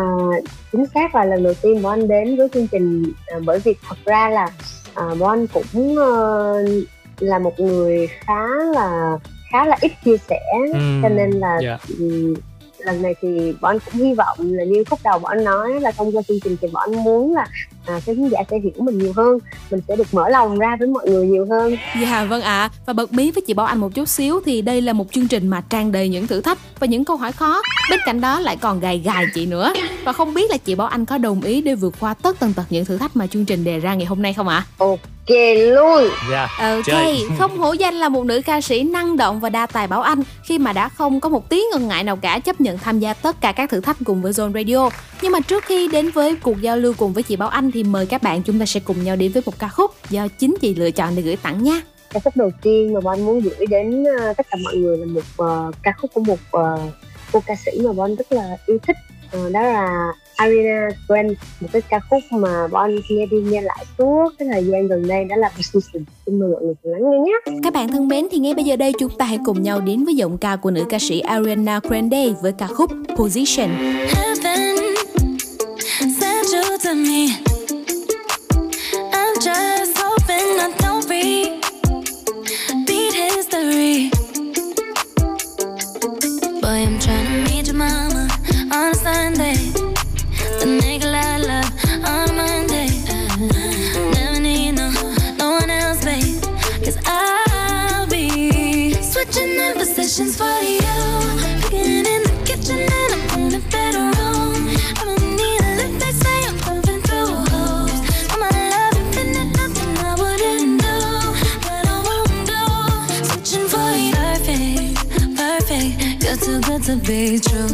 chính xác là lần đầu tiên Bảo Anh đến với chương trình à, bởi vì thật ra là à, Bon cũng uh, là một người khá là khá là ít chia sẻ Ừ, cho nên là dạ. ừm, lần này thì bọn cũng hy vọng là như khúc đầu bọn nói là thông qua chương trình thì bọn muốn là à, cái khán giả sẽ hiểu mình nhiều hơn mình sẽ được mở lòng ra với mọi người nhiều hơn Dạ vâng ạ Và bật mí với chị Bảo Anh một chút xíu Thì đây là một chương trình mà tràn đầy những thử thách Và những câu hỏi khó Bên cạnh đó lại còn gài gài chị nữa Và không biết là chị Bảo Anh có đồng ý để vượt qua tất tần tật những thử thách mà chương trình đề ra ngày hôm nay không ạ? Ok luôn Dạ Ok, chơi. không hổ danh là một nữ ca sĩ năng động và đa tài Bảo Anh khi mà đã không có một tí ngần ngại nào cả chấp nhận tham gia tất cả các thử thách cùng với Zone Radio. Nhưng mà trước khi đến với cuộc giao lưu cùng với chị Bảo Anh thì mời các bạn chúng ta sẽ cùng nhau đến với một ca khúc do chính chị lựa chọn để gửi tặng nha. ca khúc đầu tiên mà Bon muốn gửi đến ờ, tất cả mọi người là một ờ, ca khúc của một ờ, cô ca sĩ mà Bon rất là yêu thích Ờ, đó là Ariana Grande một cái ca khúc mà Bon nghe đi nghe lại suốt cái thời gian gần đây đó là Persistent xin mời mọi người cùng lắng nghe nhé Các bạn thân mến thì ngay bây giờ đây chúng ta hãy cùng nhau đến với giọng ca của nữ ca sĩ Ariana Grande với ca khúc Position. Heaven sent you to me. Boy, I'm trying to meet your mama on a Sunday. The nigga I love on a Monday. Never need no, no one else, babe. Cause I'll be switching in positions for you. Too good to be true.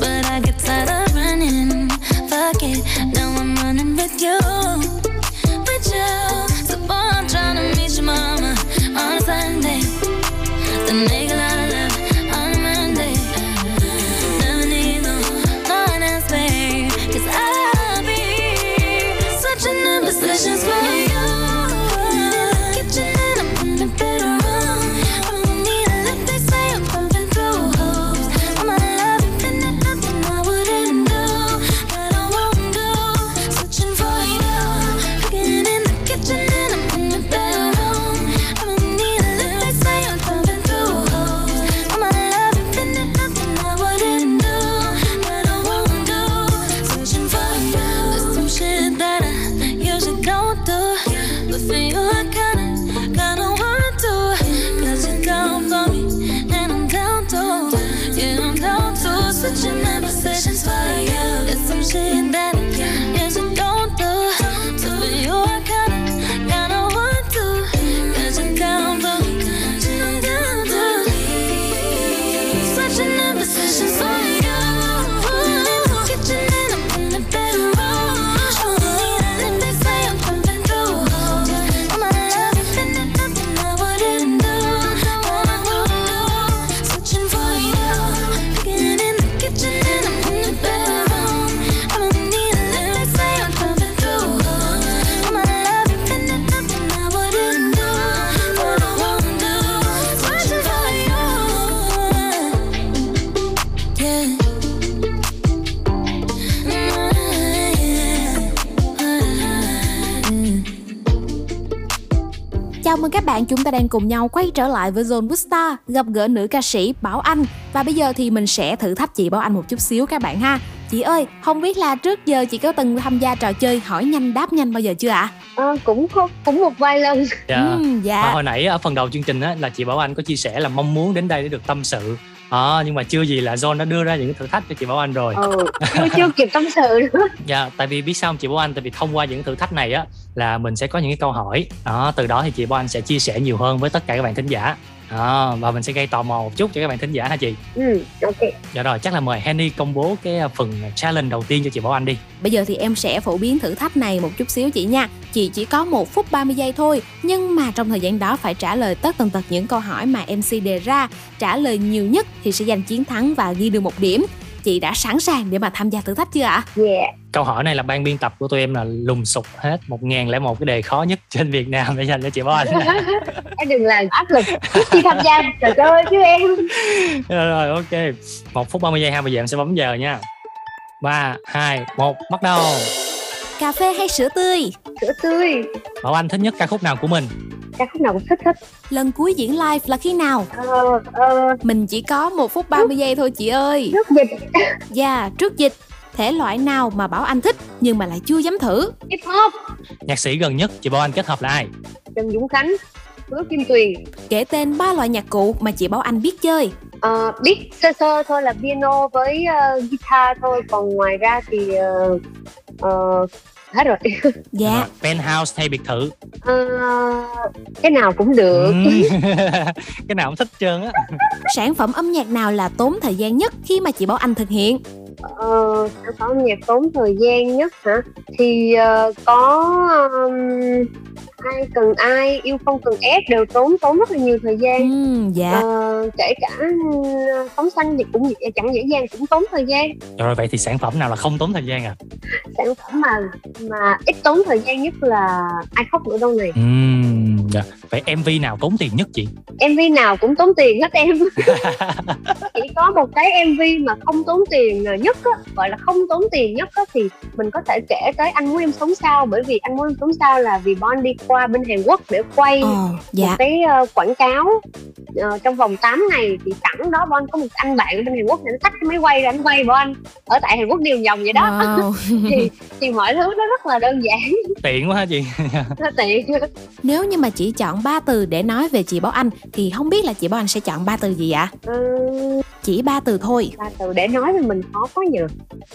But I get tired of running. Fuck it, now I'm running with you. With you. So boy, I'm trying to meet your mama on a Sunday. The nigga chúng ta đang cùng nhau quay trở lại với Zone Booster, gặp gỡ nữ ca sĩ Bảo Anh. Và bây giờ thì mình sẽ thử thách chị Bảo Anh một chút xíu các bạn ha. Chị ơi, không biết là trước giờ chị có từng tham gia trò chơi hỏi nhanh đáp nhanh bao giờ chưa ạ? Ờ, cũng có cũng một vài lần Dạ. Ừm, dạ. Và hồi nãy ở phần đầu chương trình á là chị Bảo Anh có chia sẻ là mong muốn đến đây để được tâm sự. Đó, nhưng mà chưa gì là John đã đưa ra những cái thử thách cho chị Bảo Anh rồi. ừ, chưa, chưa kịp tâm sự nữa Dạ, tại vì biết sao không chị Bảo Anh? Tại vì thông qua những thử thách này á là mình sẽ có những cái câu hỏi. Đó, từ đó thì chị Bảo Anh sẽ chia sẻ nhiều hơn với tất cả các bạn thính giả. Đó, và mình sẽ gây tò mò một chút cho các bạn thính giả hả chị? ừ, ok Dạ rồi, chắc là mời Henny công bố cái à, phần challenge đầu tiên cho chị Bảo Anh đi. Bây giờ thì em sẽ phổ biến thử thách này một chút xíu chị nha. Chị chỉ có 1 phút 30 giây thôi, nhưng mà trong thời gian đó phải trả lời tất tần tật những câu hỏi mà MC đề ra. Trả lời nhiều nhất thì sẽ giành chiến thắng và ghi được một điểm. Chị đã sẵn sàng để mà tham gia thử thách chưa ạ? Yeah. Câu hỏi này là ban biên tập của tụi em là lùng sục hết 1001 cái đề khó nhất trên Việt Nam để dành cho chị Bảo Anh. em đừng làm áp lực trước khi tham gia trời ơi chứ em rồi, rồi ok. 1 phút 30 giây ha, bây giờ em sẽ bấm giờ nha. 3, 2, 1, bắt đầu. Cà phê hay sữa tươi? sữa tươi Bảo Anh thích nhất ca khúc nào của mình? ca khúc nào cũng thích thích Lần cuối diễn live là khi nào? ờ, ờ, Mình chỉ có 1 phút 30 giây thôi chị ơi. trước dịch Dạ, trước dịch. Thể loại nào mà Bảo Anh thích nhưng mà lại chưa dám thử? hip hop Nhạc sĩ gần nhất chị Bảo Anh kết hợp là ai? trần dũng khánh hứa kim tuyền Kể tên ba loại nhạc cụ mà chị Bảo Anh biết chơi. Ờ, biết sơ sơ thôi là piano với ờ, guitar thôi còn ngoài ra thì ờ, ờ, hết rồi Dạ. Penthouse hay biệt thự? Ờ, cái nào cũng được Ừ. cái nào cũng thích trơn á. Sản phẩm âm nhạc nào là tốn thời gian nhất khi mà chị Bảo Anh thực hiện? Ờ, sản phẩm âm nhạc tốn thời gian nhất hả thì ờ, có um, ai cần ai yêu không cần ép đều tốn tốn rất là nhiều thời gian Ừ, dạ. Ờ, kể cả ừ, phóng xanh thì cũng chẳng dễ dàng cũng tốn thời gian Rồi vậy thì sản phẩm nào là không tốn thời gian à? sản phẩm mà mà ít tốn thời gian nhất là ai khóc nửa đông này Ừm, dạ. Vậy MV nào tốn tiền nhất chị? MV nào cũng tốn tiền hết em chỉ có một cái MV mà không tốn tiền nhất á, gọi là không tốn tiền nhất á, thì mình có thể kể tới anh muốn em sống sao bởi vì anh muốn em sống sao là vì Bon đi qua bên Hàn Quốc để quay Ờ, một dạ. cái ờ, quảng cáo Ờ, trong vòng 8 ngày thì sẵn đó Bon có một anh bạn ở bên Hàn Quốc thì anh xách cái máy quay ra anh quay Bon ở tại Hàn Quốc điều vòng vậy đó Wow. thì thì mọi thứ nó rất là đơn giản Tiện quá ha chị. nó tiện Nếu như mà chỉ chọn 3 từ để nói về chị Bảo Anh thì không biết là chị Bảo Anh sẽ chọn 3 từ gì ạ? Ờ, Chỉ 3 từ thôi. ba từ để nói thì mình khó quá nhờ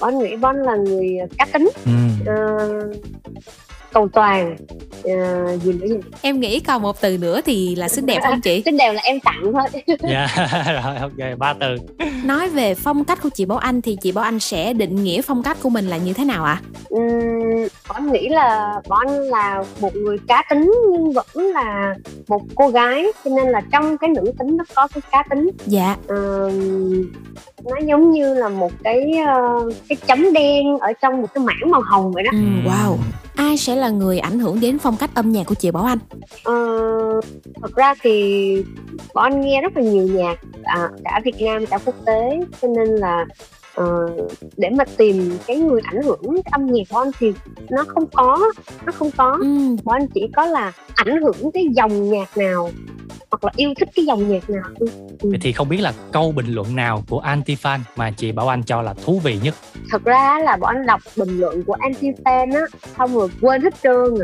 Bon nghĩ Bon là người cá tính Ừm. Ờ, cầu toàn Ờ, gì nữa gì Em nghĩ còn một từ nữa thì là xinh đẹp không chị? xinh đẹp là em tặng thôi Dạ, rồi ok, ba từ. Nói về phong cách của chị Bảo Anh thì chị Bảo Anh sẽ định nghĩa phong cách của mình là như thế nào ạ? Ừm, Bon nghĩ là Bon là một người cá tính nhưng vẫn là một cô gái cho nên là trong cái nữ tính nó có cái cá tính Dạ. Ừm, nó giống như là một cái ờ, cái chấm đen ở trong một cái mảng màu hồng vậy đó wow. Ai sẽ là người ảnh hưởng đến phong cách âm nhạc của chị Bảo Anh? Ờ, thật ra thì Bảo anh nghe rất là nhiều nhạc à, cả Việt Nam cả quốc tế cho nên là ờ, để mà tìm cái người ảnh hưởng cái âm nhạc của anh thì nó không có nó không có Ừ. bọn anh chỉ có là ảnh hưởng cái dòng nhạc nào hoặc là yêu thích cái dòng nhạc nào. Ừ. Vậy thì không biết là câu bình luận nào của anti fan mà chị Bảo Anh cho là thú vị nhất? thật ra là bọn anh đọc bình luận của anti fan á xong rồi quên hết trơn rồi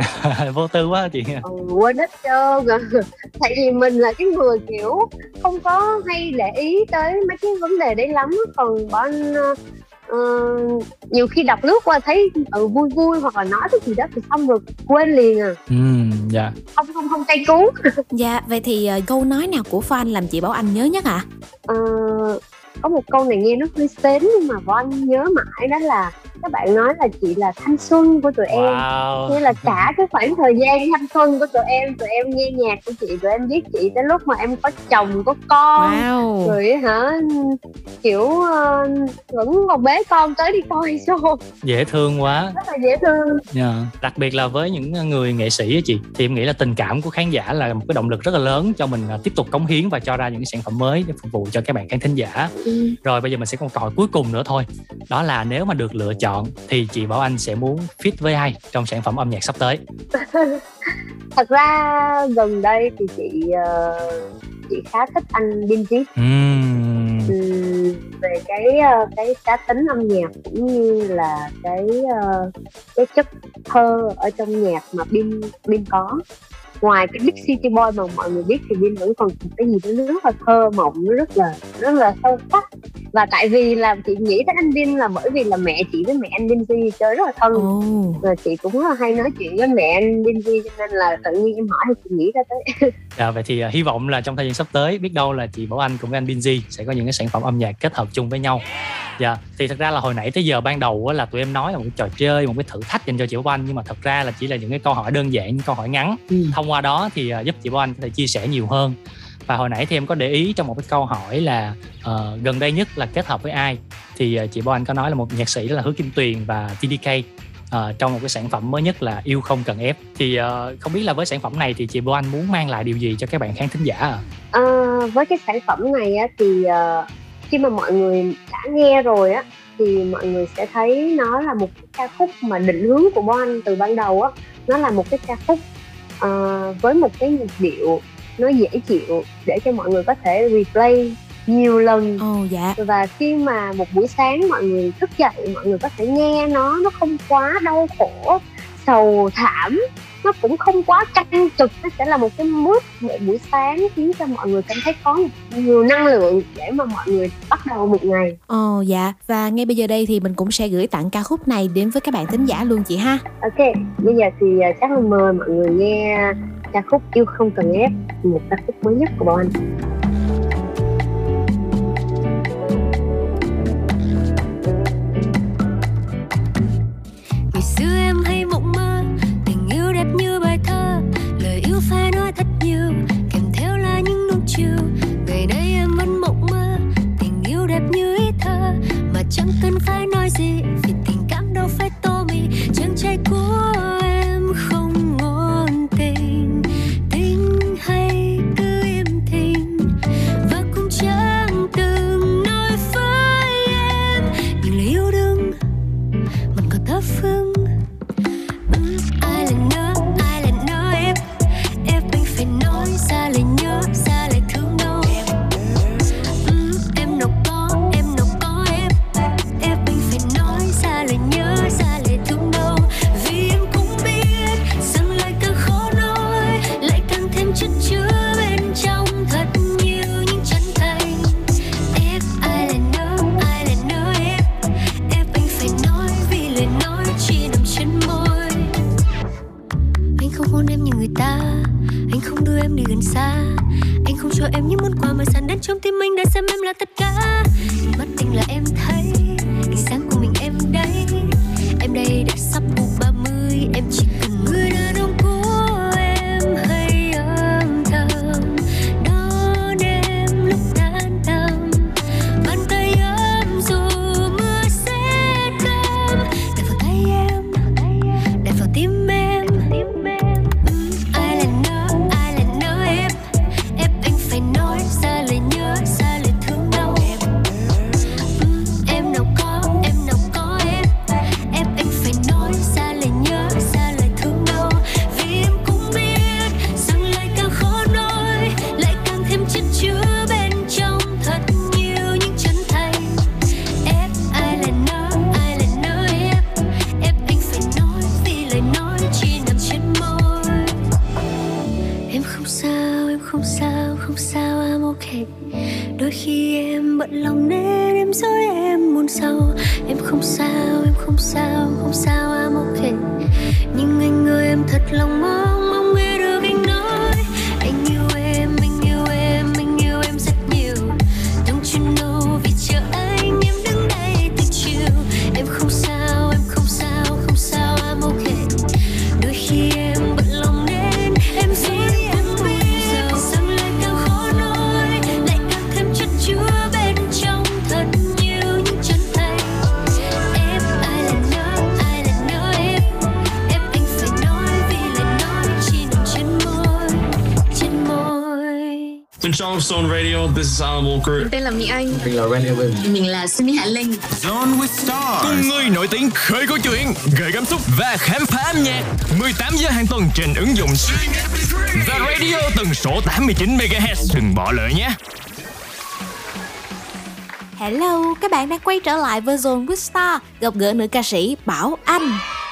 Vô tư quá chị. ừ, quên hết trơn rồi tại vì mình là cái người kiểu không có hay để ý tới mấy cái vấn đề đấy lắm còn bọn anh ờ, nhiều khi đọc lướt qua thấy ừ, vui vui hoặc là nói cái gì đó thì xong rồi quên liền à Ừm, dạ. không không không cay cú Dạ, vậy thì ờ, câu nói nào của fan làm chị Bảo Anh nhớ nhất ạ? Ờ, có một câu này nghe nó hơi sến nhưng mà bọn anh nhớ mãi đó là các bạn nói là chị là thanh xuân của tụi em Wow. như là cả cái khoảng thời gian thanh xuân của tụi em tụi em nghe nhạc của chị tụi em biết chị tới lúc mà em có chồng có con Wow. rồi hả kiểu ờ, vẫn còn bế con tới đi coi show Dễ thương quá. rất là dễ thương Dạ. Đặc biệt là với những người nghệ sĩ á chị thì em nghĩ là tình cảm của khán giả là một cái động lực rất là lớn cho mình à, tiếp tục cống hiến và cho ra những cái sản phẩm mới để phục vụ cho các bạn khán thính giả. Ừ. Rồi bây giờ mình sẽ câu hỏi cuối cùng nữa thôi. Đó là nếu mà được lựa chọn thì chị Bảo Anh sẽ muốn fit với ai trong sản phẩm âm nhạc sắp tới? thật ra gần đây thì chị ờ, chị khá thích anh Binz Ừm. Ừm, về cái ờ, cái cá tính âm nhạc cũng như là cái ờ, cái chất thơ ở trong nhạc mà Bin Bin có ngoài cái Big City Boy mà mọi người biết thì Bin vẫn còn cái gì đó rất là thơ mộng nó rất là rất là sâu sắc. Và tại vì là chị nghĩ tới anh Bin là bởi vì là mẹ chị với mẹ anh Bin Di chơi rất là thân. Và chị cũng rất là hay nói chuyện với mẹ anh Bin Di cho nên là tự nhiên em hỏi thì chị nghĩ ra tới Dạ, vậy thì à, hy vọng là trong thời gian sắp tới biết đâu là chị Bảo Anh cùng với anh Binzy sẽ có những cái sản phẩm âm nhạc kết hợp chung với nhau. Dạ, thì thật ra là hồi nãy tới giờ ban đầu á, là tụi em nói là một cái trò chơi, một cái thử thách dành cho chị Bảo Anh nhưng mà thật ra là chỉ là những cái câu hỏi đơn giản, những câu hỏi ngắn. Thông qua đó thì à, giúp chị Bảo Anh có thể chia sẻ nhiều hơn. Và hồi nãy thì em có để ý trong một cái câu hỏi là ờ, gần đây nhất là kết hợp với ai thì à, chị Bảo Anh có nói là một nhạc sĩ là Hứa Kim Tuyền và TDK uh, trong một cái sản phẩm mới nhất là yêu không cần ép thì uh, không biết là với sản phẩm này thì chị Bo Anh muốn mang lại điều gì cho các bạn khán thính giả ạ? À, với cái sản phẩm này á, thì uh, khi mà mọi người đã nghe rồi á thì mọi người sẽ thấy nó là một cái ca khúc mà định hướng của Bo Anh từ ban đầu á nó là một cái ca khúc uh, với một cái nhịp điệu nó dễ chịu để cho mọi người có thể replay nhiều lần Ồ dạ. và khi mà một buổi sáng mọi người thức dậy mọi người có thể nghe nó nó không quá đau khổ sầu thảm nó cũng không quá căng trực nó sẽ là một cái mood một buổi sáng khiến cho mọi người cảm thấy có nhiều năng lượng để mà mọi người bắt đầu một ngày Ồ dạ. Và ngay bây giờ đây thì mình cũng sẽ gửi tặng ca khúc này đến với các bạn thính giả luôn chị ha. ok bây giờ thì à, chắc là mời mọi người nghe ca khúc yêu không cần ép một ca khúc mới nhất của bọn anh chẳng cần phải nói gì. Trong tim anh đã xem em là tất môi In Charleston Radio, this is Alan Walker. Mình tên là Mỹ Anh Mình là Randy Evans. Mình là Sunny Hạ Linh Zone with Stars Cùng người nổi tiếng khơi câu chuyện, gợi cảm xúc và khám phá âm nhạc 18 giờ hàng tuần trên ứng dụng The Radio tần số 89 MHz Đừng bỏ lỡ nhé Hello, các bạn đang quay trở lại với Zone with Star, gặp gỡ nữ ca sĩ Bảo Anh.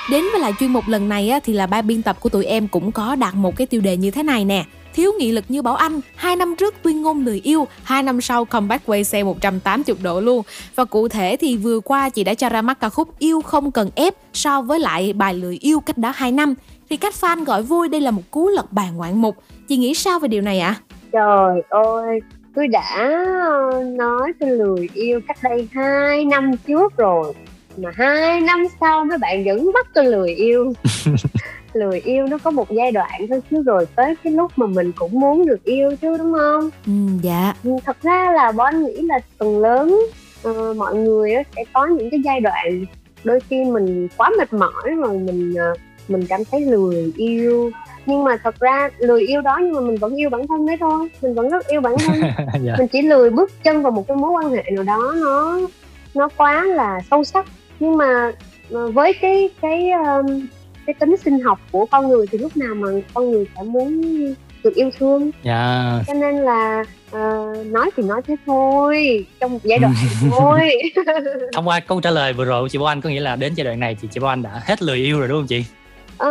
Đến với lại chuyên mục lần này á, thì là ban biên tập của tụi em cũng có đặt một cái tiêu đề như thế này nè. Thiếu nghị lực như Bảo Anh, hai năm trước tuyên ngôn lời yêu, hai năm sau comeback quay xe 180 độ luôn. Và cụ thể thì vừa qua chị đã cho ra mắt ca khúc Yêu không cần ép so với lại bài lời yêu cách đó 2 năm. Thì cách fan gọi vui đây là một cú lật bàn ngoạn mục. Chị nghĩ sao về điều này ạ? Trời ơi, tôi đã nói tôi lười yêu cách đây 2 năm trước rồi mà hai năm sau mấy bạn vẫn bắt tôi lười yêu lười yêu nó có một giai đoạn thôi chứ rồi tới cái lúc mà mình cũng muốn được yêu chứ đúng không Ừ, dạ. Ừ, thật ra là bọn anh nghĩ là phần lớn ờ, mọi người sẽ có những cái giai đoạn đôi khi mình quá mệt mỏi rồi mình ờ, mình cảm thấy lười yêu nhưng mà thật ra lười yêu đó nhưng mà mình vẫn yêu bản thân đấy thôi mình vẫn rất yêu bản thân dạ. mình chỉ lười bước chân vào một cái mối quan hệ nào đó nó nó quá là sâu sắc nhưng mà ờ, với cái cái um, cái tính sinh học của con người thì lúc nào mà con người sẽ muốn được yêu thương Dạ. cho nên là ờ, nói thì nói thế thôi trong một giai đoạn thôi Thông qua câu trả lời vừa rồi của chị Bảo Anh có nghĩa là đến giai đoạn này thì chị Bảo Anh đã hết lười yêu rồi đúng không chị? Ờ,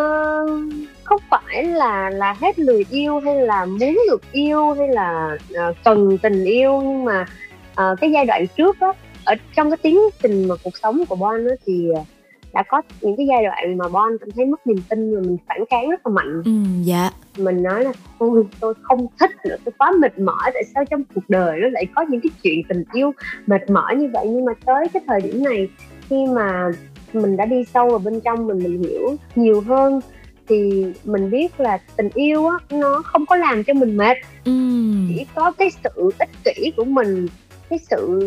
không phải là là hết lười yêu hay là muốn được yêu hay là ờ, cần tình yêu nhưng mà ờ, cái giai đoạn trước á ở trong cái tiến trình mà cuộc sống của Bon á thì ờ, đã có những cái giai đoạn mà Bon cảm thấy mất niềm tin và mình phản kháng rất là mạnh Ừ, dạ. mình nói là ôi tôi không thích nữa tôi quá mệt mỏi tại sao trong cuộc đời nó lại có những cái chuyện tình yêu mệt mỏi như vậy nhưng mà tới cái thời điểm này khi mà mình đã đi sâu vào bên trong mình mình hiểu nhiều hơn thì mình biết là tình yêu á nó không có làm cho mình mệt Ừ. chỉ có cái sự ích kỷ của mình cái sự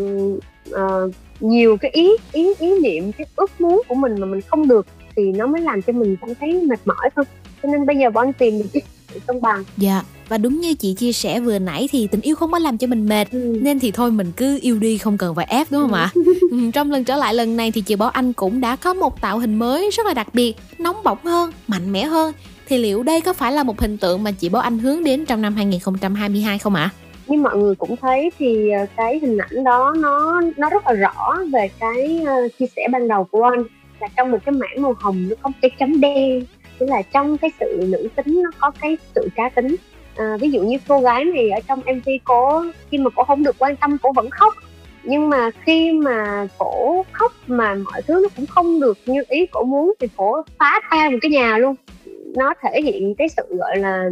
ờ, nhiều cái ý ý ý niệm cái ước muốn của mình mà mình không được thì nó mới làm cho mình cảm thấy mệt mỏi thôi cho nên bây giờ bọn tìm được cái sự cân bằng Dạ, và đúng như chị chia sẻ vừa nãy thì tình yêu không có làm cho mình mệt Ừ. Nên thì thôi mình cứ yêu đi không cần phải ép đúng không ạ? ừ, trong lần trở lại lần này thì chị Bảo Anh cũng đã có một tạo hình mới rất là đặc biệt Nóng bỏng hơn, mạnh mẽ hơn Thì liệu đây có phải là một hình tượng mà chị Bảo Anh hướng đến trong năm 2022 không ạ? Như mọi người cũng thấy thì ờ, cái hình ảnh đó nó nó rất là rõ về cái ờ, chia sẻ ban đầu của anh. Là trong một cái mảng màu hồng nó có một cái chấm đen tức là trong cái sự nữ tính nó có cái sự cá tính. À, ví dụ như cô gái này ở trong mv cô khi mà cô không được quan tâm cô vẫn khóc. Nhưng mà khi mà cổ khóc mà mọi thứ nó cũng không được như ý cổ muốn thì cổ phá tan một cái nhà luôn. Nó thể hiện cái sự gọi là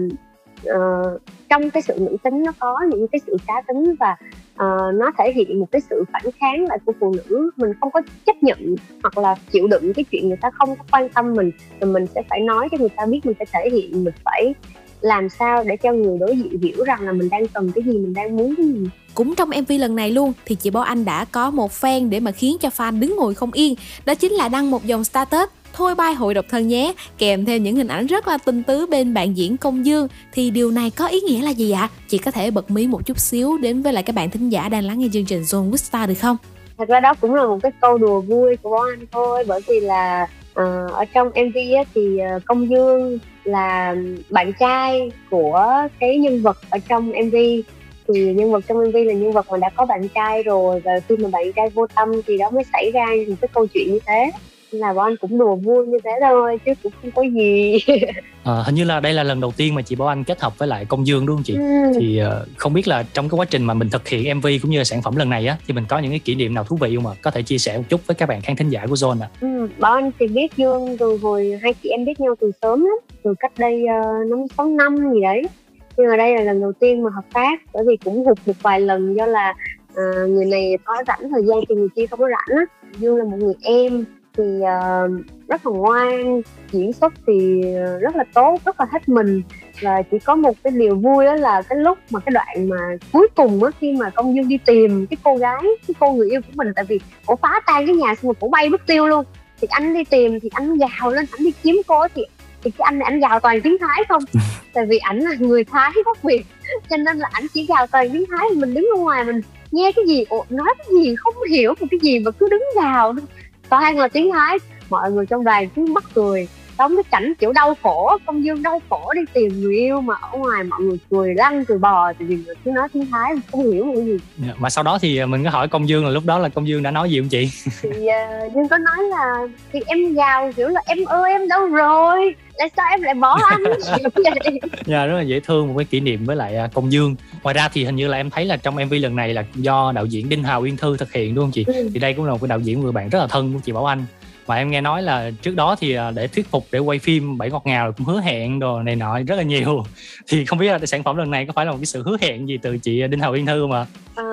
Ờ, trong cái sự nữ tính nó có những cái sự cá tính và uh, nó thể hiện một cái sự phản kháng lại của phụ nữ. Mình không có chấp nhận hoặc là chịu đựng cái chuyện người ta không có quan tâm mình thì mình sẽ phải nói cho người ta biết mình phải thể hiện mình phải làm sao để cho người đối diện hiểu rằng là mình đang cần cái gì mình đang muốn cái gì. Cũng trong MV lần này luôn thì chị Bo Anh đã có một fan để mà khiến cho fan đứng ngồi không yên Đó chính là đăng một dòng status Thôi bay hội độc thân nhé Kèm theo những hình ảnh rất là tinh tứ bên bạn diễn công dương Thì điều này có ý nghĩa là gì ạ? Chị có thể bật mí một chút xíu đến với lại các bạn thính giả đang lắng nghe chương trình Zone with Star được không? thật ra đó cũng là một cái câu đùa vui của bọn anh thôi bởi vì là uh, ở trong mv á, thì ờ, công dương là bạn trai của cái nhân vật ở trong mv thì nhân vật trong mv là nhân vật mà đã có bạn trai rồi và khi mà bạn trai vô tâm thì đó mới xảy ra một cái câu chuyện như thế là bọn anh cũng đùa vui như thế thôi chứ cũng không có gì Ờ, hình như là đây là lần đầu tiên mà chị Bảo Anh kết hợp với lại Công Dương đúng không chị? Ừ. Thì ờ, không biết là trong cái quá trình mà mình thực hiện MV cũng như là sản phẩm lần này á thì mình có những cái kỷ niệm nào thú vị không ạ? Có thể chia sẻ một chút với các bạn khán thính giả của Zone ạ. Ừ, bọn anh thì biết Dương từ hồi hai chị em biết nhau từ sớm lắm từ cách đây uh, năm sáu năm gì đấy nhưng mà đây là lần đầu tiên mà hợp tác bởi vì cũng hụt một vài lần do là ờ, người này có rảnh thời gian thì người kia không có rảnh á. Dương là một người em thì uh, rất là ngoan diễn xuất thì ờ, rất là tốt rất là hết mình. Và chỉ có một cái điều vui đó là cái lúc mà cái đoạn mà cuối cùng á khi mà công dương đi tìm cái cô gái cái cô người yêu của mình. Tại vì cổ phá tan cái nhà xong rồi cổ bay mất tiêu luôn. Thì anh đi tìm thì anh gào lên anh đi kiếm cô thì thì cái anh này anh gào toàn tiếng thái không? Tại vì ảnh là người thái gốc việt. Cho nên là ảnh chỉ gào toàn tiếng thái mình đứng ở ngoài mình nghe cái gì ồ, nói cái gì không hiểu một cái gì mà cứ đứng gào toàn là tiếng thái. Mọi người trong đoàn cứ mắc cười. Sống cái cảnh kiểu đau khổ công dương đau khổ đi tìm người yêu mà ở ngoài mọi người cười lăn cười bò thì vì người cứ nói tiếng thái không hiểu cái gì. Dạ, mà sau đó thì mình có hỏi công dương là lúc đó là công dương đã nói gì không chị? Thì uh, dương có nói là thì em gào kiểu là em ơi em đâu rồi tại sao em lại bỏ anh? Dạ rất là dễ thương một cái kỷ niệm với lại à, công dương. Ngoài ra thì hình như là em thấy là trong mv lần này là do đạo diễn đinh hào uyên thư thực hiện đúng không chị? Ừ. thì đây cũng là một cái đạo diễn người bạn rất là thân của chị bảo anh và em nghe nói là trước đó thì à, để thuyết phục để quay phim bảy ngọt ngào cũng hứa hẹn đồ này nọ rất là nhiều. Thì không biết là sản phẩm lần này có phải là một cái sự hứa hẹn gì từ chị đinh hào uyên thư không ạ? Ờ,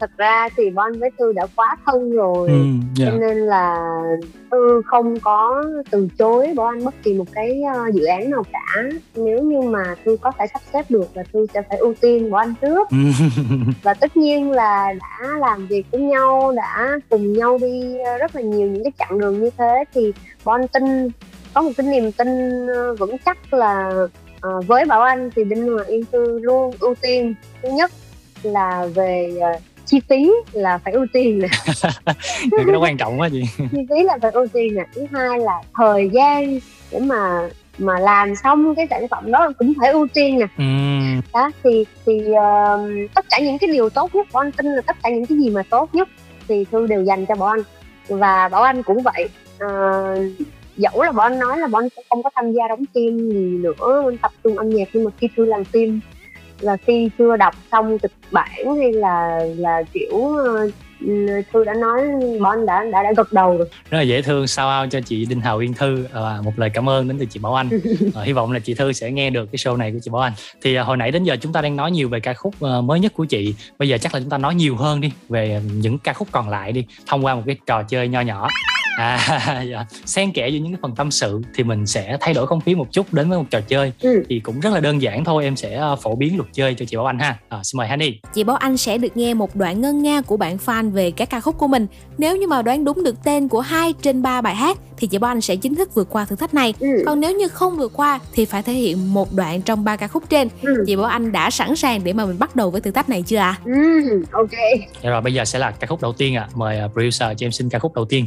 thật ra thì Bon với Thư đã quá thân rồi. Ừ, dạ. cho nên là Thư không có từ chối anh bất kỳ một cái ờ, dự án nào cả. Nếu như mà Thư có thể sắp xếp được là Thư sẽ phải ưu tiên anh trước. Và tất nhiên là đã làm việc với nhau đã cùng nhau đi rất là nhiều những cái chặng đường như thế thì Bon tin có một cái niềm tin ờ, vững chắc là ờ, với Bảo Anh thì Đinh Hoàng Yên Thư luôn ưu tiên. Thứ nhất là về ờ, chi phí là phải ưu tiên nè. Cái đó quan trọng quá chị. Chi phí là phải ưu tiên nè. Thứ hai là thời gian để mà mà làm xong cái sản phẩm đó cũng phải ưu tiên nè. Ừm, đó thì thì ờ, tất cả những cái điều tốt nhất bảo anh tin là tất cả những cái gì mà tốt nhất thì thư đều dành cho bảo anh và bảo anh cũng vậy. À, dẫu là bảo anh nói là bảo anh sẽ không có tham gia đóng phim gì nữa anh tập trung âm nhạc nhưng mà khi chưa làm phim là khi chưa đọc xong kịch bản hay là là kiểu ờ, thư đã nói bảo anh đã đã đã gật đầu rồi. Rất là dễ thương sao ao cho chị đinh hào uyên thư. Và một lời cảm ơn đến từ chị bảo anh. Ờ, hy vọng là chị thư sẽ nghe được cái show này của chị bảo anh. Thì à, hồi nãy đến giờ chúng ta đang nói nhiều về ca khúc ờ, mới nhất của chị. Bây giờ chắc là chúng ta nói nhiều hơn đi về những ca khúc còn lại đi thông qua một cái trò chơi nho nhỏ à dạ. xen kẽ giữa những cái phần tâm sự thì mình sẽ thay đổi không khí một chút đến với một trò chơi thì cũng rất là đơn giản thôi em sẽ ờ, phổ biến luật chơi cho chị bảo anh ha à, xin mời Hani Chị Bảo Anh sẽ được nghe một đoạn ngân nga của bạn fan về các ca khúc của mình. Nếu như mà đoán đúng được tên của hai trên ba bài hát thì chị Bảo Anh sẽ chính thức vượt qua thử thách này. Còn nếu như không vượt qua thì phải thể hiện một đoạn trong ba ca khúc trên. Chị Bảo Anh đã sẵn sàng để mà mình bắt đầu với thử thách này chưa ạ? Ừ, ok. Dạ rồi bây giờ sẽ là ca khúc đầu tiên ạ mời ờ, producer cho em xin ca khúc đầu tiên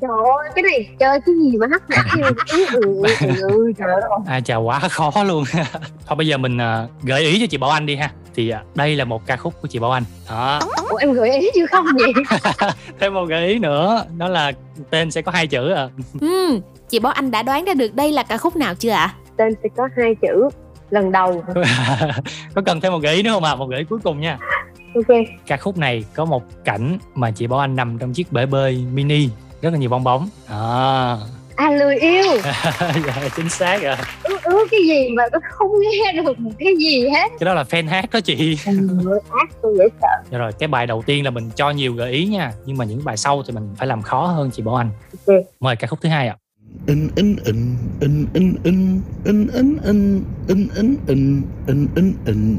Trời ơi, cái này chơi cái gì mà hắc hắc ừ, ừ, ừ, ừ. À chà quá khó luôn Thôi bây giờ mình à, gợi ý cho chị Bảo Anh đi ha Thì à, đây là một ca khúc của chị Bảo Anh Đó Ủa em gợi ý chứ không vậy? Thêm một gợi ý nữa Đó là tên sẽ có hai chữ à Ừm, chị Bảo Anh đã đoán ra được đây là ca khúc nào chưa ạ? Tên sẽ có hai chữ lần đầu. Có cần thêm một gợi ý nữa không ạ? Một gợi ý cuối cùng nha Ok. Ca khúc này có một cảnh mà chị Bảo Anh nằm trong chiếc bể bơi mini Rất là nhiều bong bóng Đó À lười yêu. dạ, chính xác rồi Ứ ứ cái gì mà tôi không nghe được một cái gì hết. Cái đó là fan hát đó chị Ác tôi dễ sợ. Dạ rồi cái bài đầu tiên là mình cho nhiều gợi ý nha Nhưng mà những bài sau thì mình phải làm khó hơn chị Bảo Anh Ok. Mời ca khúc thứ hai ạ in in in in in in in in in in in in in in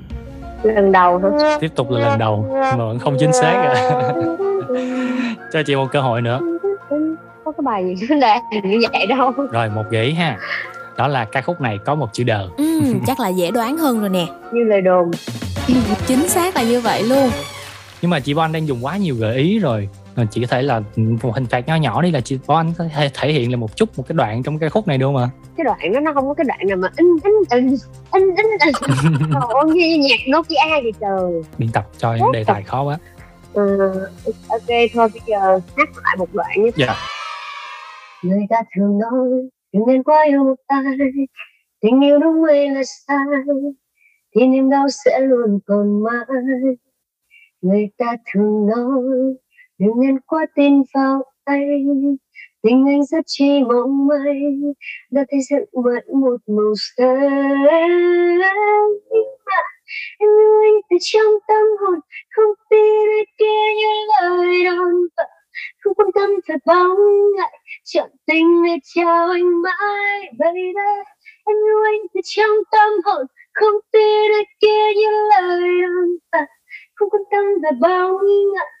Lần đầu hả? Tiếp tục là lần đầu mà vẫn không chính xác à. Cho chị một cơ hội nữa. Có cái bài gì đạt như vậy đâu. Rồi một gợi ý ha. Đó là ca khúc này có một chữ đờ. Ừm, chắc là dễ đoán hơn rồi nè. Như lời đồn. Chính xác là như vậy luôn. Nhưng mà chị Bon đang dùng quá nhiều gợi ý rồi. Ờ, Chị có thể là một hình phạt nhỏ nhỏ đi là chị Bon có thể thể hiện là một chút một cái đoạn trong ca khúc này không ạ? Cái đoạn đó nó không có cái đoạn nào mà in in in in in in. Ơi, như nhạc Nokia vậy trời. Biên tập cho những đề tài khó quá. Ờ, ok thôi bây giờ hát lại một đoạn nhé. Dạ. Người ta thường nói đừng nên quá yêu một ai Tình yêu đúng hay là sai Thì niềm đau sẽ luôn còn mãi Người ta thường nói đừng nên quá tin vào anh Tình anh rất chi mong manh Đã thấy dựng mất một màu xanh. Em yêu anh từ trong tâm hồn, không tin ai kia như lời đồn vợ không quan tâm phải bóng ngại, chọn tình để chào anh mãi, baby. Em yêu anh từ trong tâm hồn, không tin ai kia như lời đồn vợ không quan tâm thật bóng ngại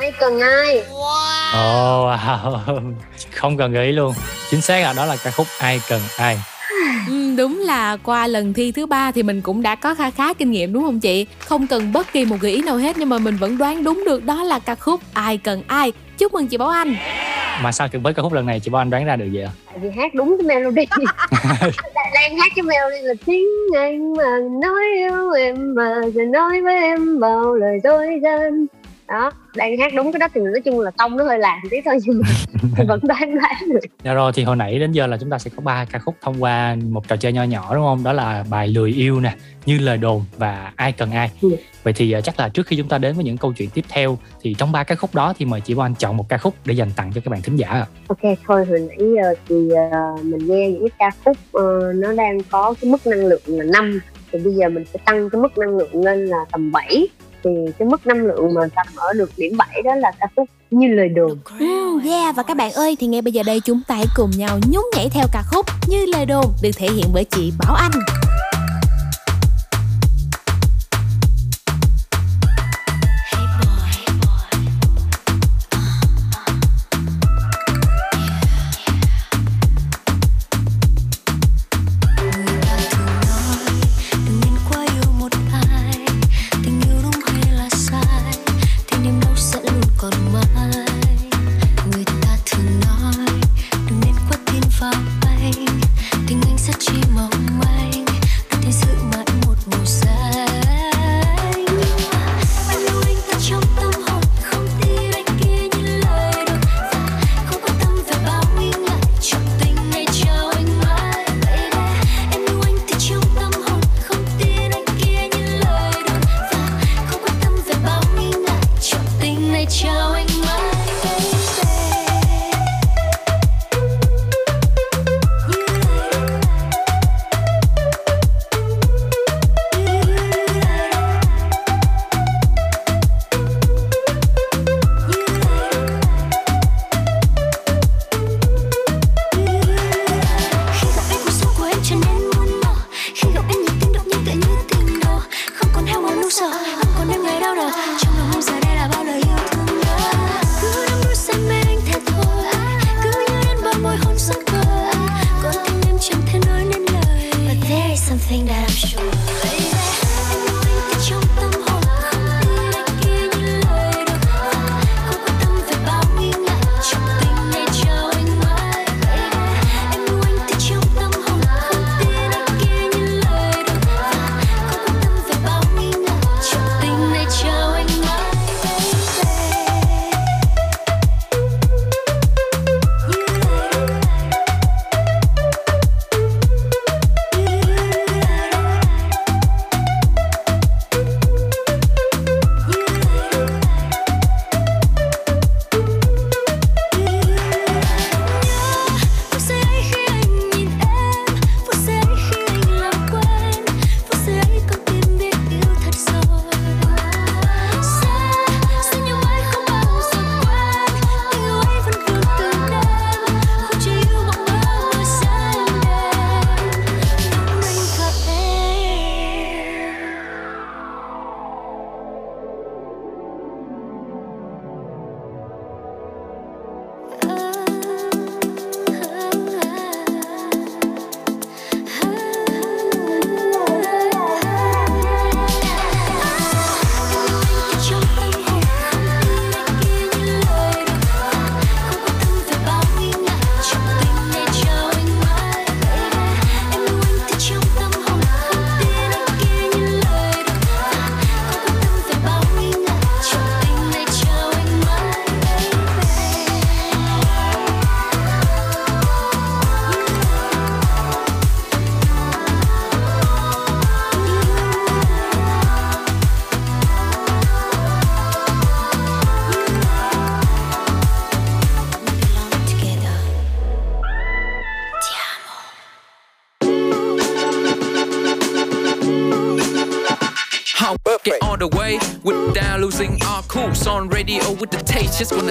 ai cần ai Ồ wow Không cần gợi ý luôn Chính xác là đó là ca khúc Ai Cần Ai Ừ, đúng là qua lần thi thứ ba thì mình cũng đã có khá khá kinh nghiệm đúng không chị? Không cần bất kỳ một gợi ý nào hết nhưng mà mình vẫn đoán đúng được đó là ca khúc Ai Cần Ai. Chúc mừng chị Bảo Anh. Mà sao với ca khúc lần này chị Bảo Anh đoán ra được vậy ạ? tại vì hát đúng cái melody đang hát cái melody là tiếng anh mà nói yêu em mà rồi nói với em bao lời dối gian đó đang hát đúng cái đó thì nói chung là tông nó hơi làng tí thôi nhưng mà thì vẫn đoán đoán được Dạ rồi thì hồi nãy đến giờ là chúng ta sẽ có ba ca khúc thông qua một trò chơi nho nhỏ đúng không? Đó là bài Lười Yêu nè, Như Lời Đồn và Ai Cần Ai. Vậy thì ờ, chắc là trước khi chúng ta đến với những câu chuyện tiếp theo thì trong ba ca khúc đó thì mời chị Bảo Anh chọn một ca khúc để dành tặng cho các bạn thính giả ạ. ok thôi hồi nãy giờ thì ờ, mình nghe những cái ca khúc ờ, nó đang có cái mức năng lượng là 5 thì bây giờ mình sẽ tăng cái mức năng lượng lên là tầm 7 thì cái mức năng lượng mà tầm ở được điểm 7 đó là ca khúc như lời đồn yeah, và các bạn ơi, thì ngay bây giờ đây chúng ta hãy cùng nhau nhún nhảy theo ca khúc Như Lời Đồn được thể hiện bởi chị Bảo Anh.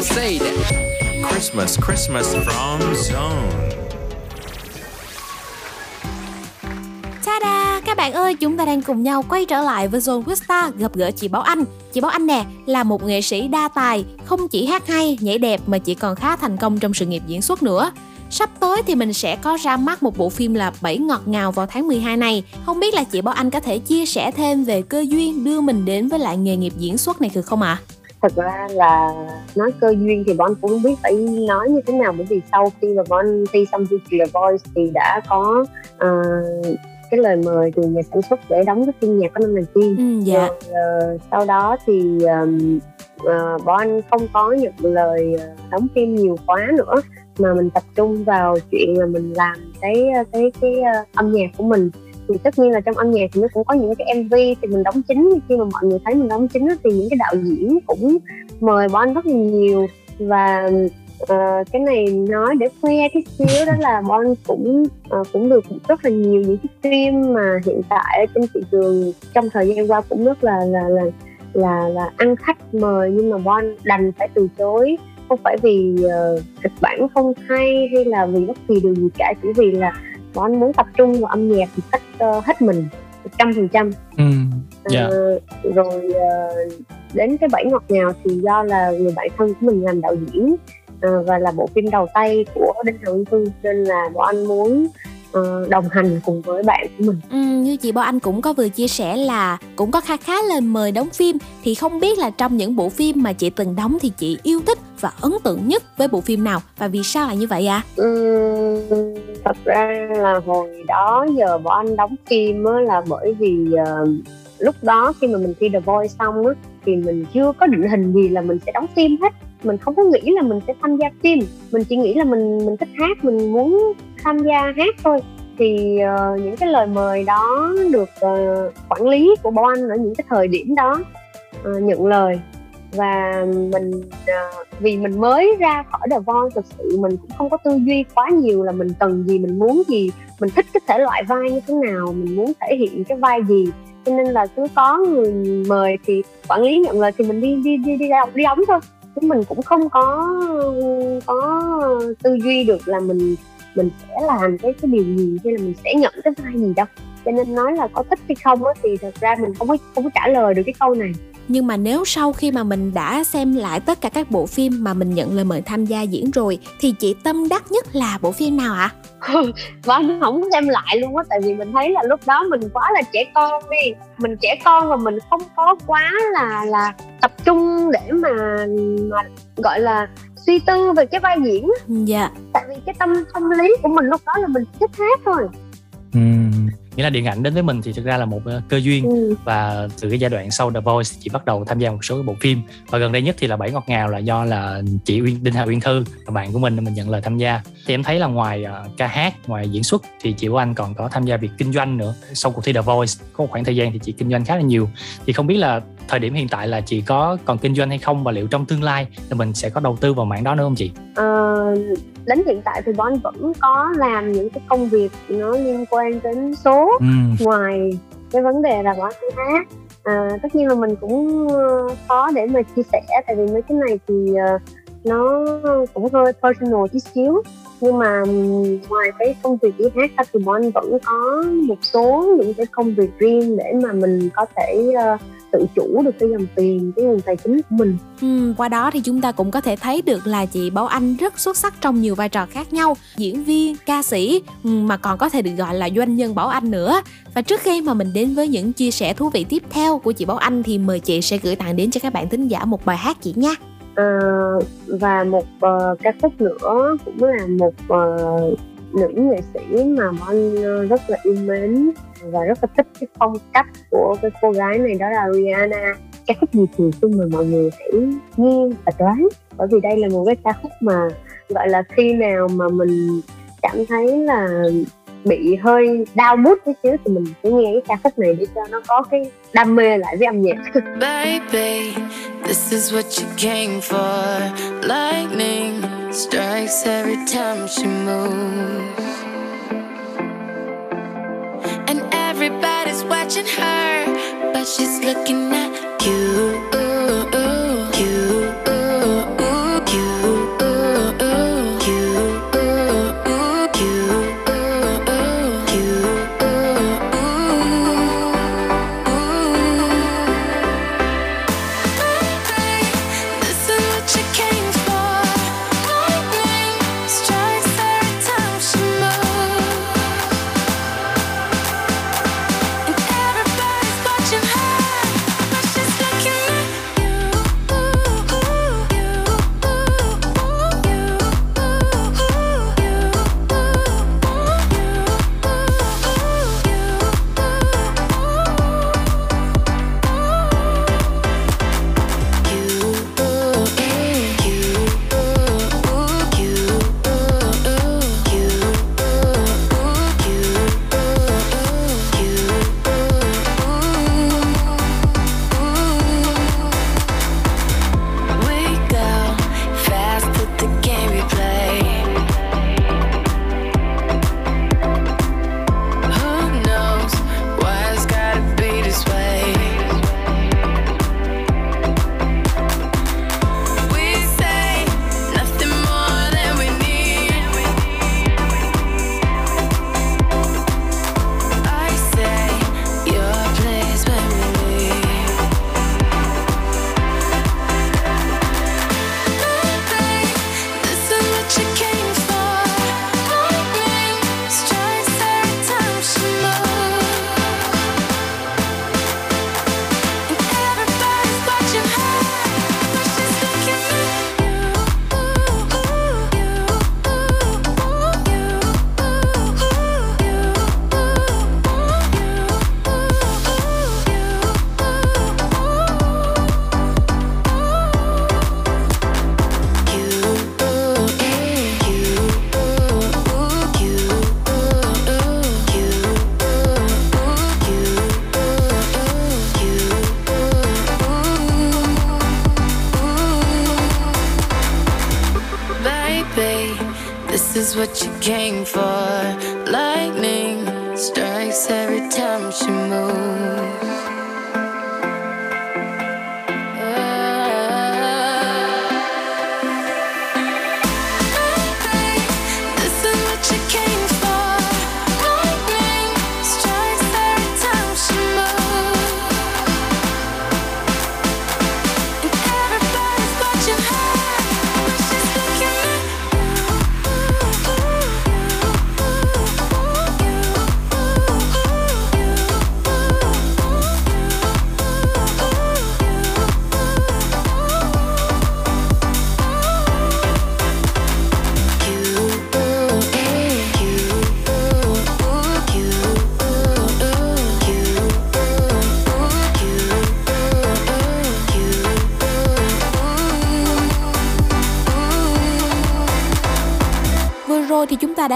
Say that. Christmas, Christmas from Zone. Ta-da! Các bạn ơi, chúng ta đang cùng nhau quay trở lại với Zone Wista gặp gỡ chị Bảo Anh. Chị Bảo Anh nè, là một nghệ sĩ đa tài, không chỉ hát hay, nhảy đẹp mà chị còn khá thành công trong sự nghiệp diễn xuất nữa. Sắp tới thì mình sẽ có ra mắt một bộ phim là Bảy ngọt ngào vào tháng 12 này. Không biết là chị Bảo Anh có thể chia sẻ thêm về cơ duyên đưa mình đến với lại nghề nghiệp diễn xuất này được không ạ? À? Thật ra là nói cơ duyên thì bọn cũng không biết phải nói như thế nào. Bởi vì sau khi mà bọn thi xong chương trình The Voice thì đã có uh, cái lời mời từ nhà sản xuất để đóng cái phim nhạc có năm đầu tiên. Ừ, dạ. rồi uh, sau đó thì um, uh, bọn anh không có nhận lời đóng phim nhiều quá nữa mà mình tập trung vào chuyện là mình làm cái cái cái uh, âm nhạc của mình thì tất nhiên là trong âm nhạc thì nó cũng có những cái mv thì mình đóng chính. Khi mà mọi người thấy mình đóng chính thì những cái đạo diễn cũng mời bọn anh rất là nhiều. Và uh, cái này nói để khoe cái xíu đó là bọn anh cũng uh, cũng được rất là nhiều những cái phim mà hiện tại trên thị trường trong thời gian qua cũng rất là là là là, là ăn khách mời. Nhưng mà bon đành phải từ chối. Không phải vì uh, kịch bản không hay hay là vì bất kỳ điều gì cả chỉ vì là bọn anh muốn tập trung vào âm nhạc một cách uh, hết mình một trăm phần trăm. Ừ, dạ. ờ, rồi uh, đến cái bảy ngọt ngào thì do là người bạn thân của mình làm đạo diễn uh, và là bộ phim đầu tay của đinh hồng thư nên là bọn anh muốn đồng hành cùng với bạn của mình. Ừ, như chị Bảo Anh cũng có vừa chia sẻ là cũng có khá khá lời mời đóng phim. Thì không biết là trong những bộ phim mà chị từng đóng thì chị yêu thích và ấn tượng nhất với bộ phim nào và vì sao là như vậy ạ? À? Ừ, thật ra là hồi đó giờ bọn anh đóng phim á là bởi vì uh, lúc đó khi mà mình thi The Voice xong á thì mình chưa có định hình gì là mình sẽ đóng phim hết mình không có nghĩ là mình sẽ tham gia phim mình chỉ nghĩ là mình mình thích hát mình muốn tham gia hát thôi thì uh, những cái lời mời đó được uh, quản lý của bọn anh ở những cái thời điểm đó uh, nhận lời và mình uh, vì mình mới ra khỏi The Voice thực sự mình cũng không có tư duy quá nhiều là mình cần gì mình muốn gì. Mình thích cái thể loại vai như thế nào mình muốn thể hiện cái vai gì. Cho nên là cứ có người mời thì quản lý nhận lời thì mình đi đi đi đi đóng đi đóng thôi. Chứ mình cũng không có có tư duy được là mình mình sẽ làm cái cái điều gì hay là mình sẽ nhận cái vai gì đâu cho nên nói là có thích hay không á thì thật ra mình không có không có trả lời được cái câu này nhưng mà nếu sau khi mà mình đã xem lại tất cả các bộ phim mà mình nhận lời mời tham gia diễn rồi thì chị tâm đắc nhất là bộ phim nào ạ? À? Vâng, không xem lại luôn á tại vì mình thấy là lúc đó mình quá là trẻ con đi mình trẻ con và mình không có quá là là tập trung để mà mà gọi là suy tư về cái vai diễn dạ tại vì cái tâm tâm lý của mình lúc đó là mình thích hát thôi ừ. Nghĩa là điện ảnh đến với mình thì thực ra là một uh, cơ duyên. Ừ. và từ cái giai đoạn sau The Voice chị bắt đầu tham gia một số bộ phim. Và gần đây nhất thì là bảy ngọt ngào là do là chị Uyên Đinh Hà Uyên Thư và bạn của mình mình nhận lời tham gia. Thì em thấy là ngoài uh, ca hát ngoài diễn xuất thì chị của anh còn có tham gia việc kinh doanh nữa. Sau cuộc thi The Voice có một khoảng thời gian thì chị kinh doanh khá là nhiều. Thì không biết là thời điểm hiện tại là chị có còn kinh doanh hay không và liệu trong tương lai thì mình sẽ có đầu tư vào mảng đó nữa không chị? Uh, đến hiện tại thì bọn vẫn có làm những cái công việc nó liên quan đến số ừ. ngoài cái vấn đề là bọn hát à, tất nhiên là mình cũng khó để mà chia sẻ tại vì mấy cái này thì uh, nó cũng hơi personal chút xíu nhưng mà ngoài cái công việc đi hát ra thì bọn vẫn có một số những cái công việc riêng để mà mình có thể uh, tự chủ được cái dòng tiền cái nguồn tài chính của mình. Ừ, qua đó thì chúng ta cũng có thể thấy được là chị Bảo Anh rất xuất sắc trong nhiều vai trò khác nhau diễn viên ca sĩ ừ, mà còn có thể được gọi là doanh nhân Bảo Anh nữa. Và trước khi mà mình đến với những chia sẻ thú vị tiếp theo của chị Bảo Anh thì mời chị sẽ gửi tặng đến cho các bạn thính giả một bài hát chị nha. Uh, và một uh, ca khúc nữa cũng là một uh, nữ nghệ sĩ mà bọn anh rất là yêu mến và rất là thích cái phong cách của cái cô gái này đó là Rihanna. Ca khúc gì thì xin mời mọi người hãy nghe và đoán. Bởi vì đây là một cái ca khúc mà gọi là khi nào mà mình cảm thấy là bị hơi đau bút tí xíu thì mình sẽ nghe cái ca khúc này để cho nó có cái đam mê lại với âm nhạc. Baby, this is what you came for. Lightning strikes every time she moves. And Everybody's watching her, but she's looking at you.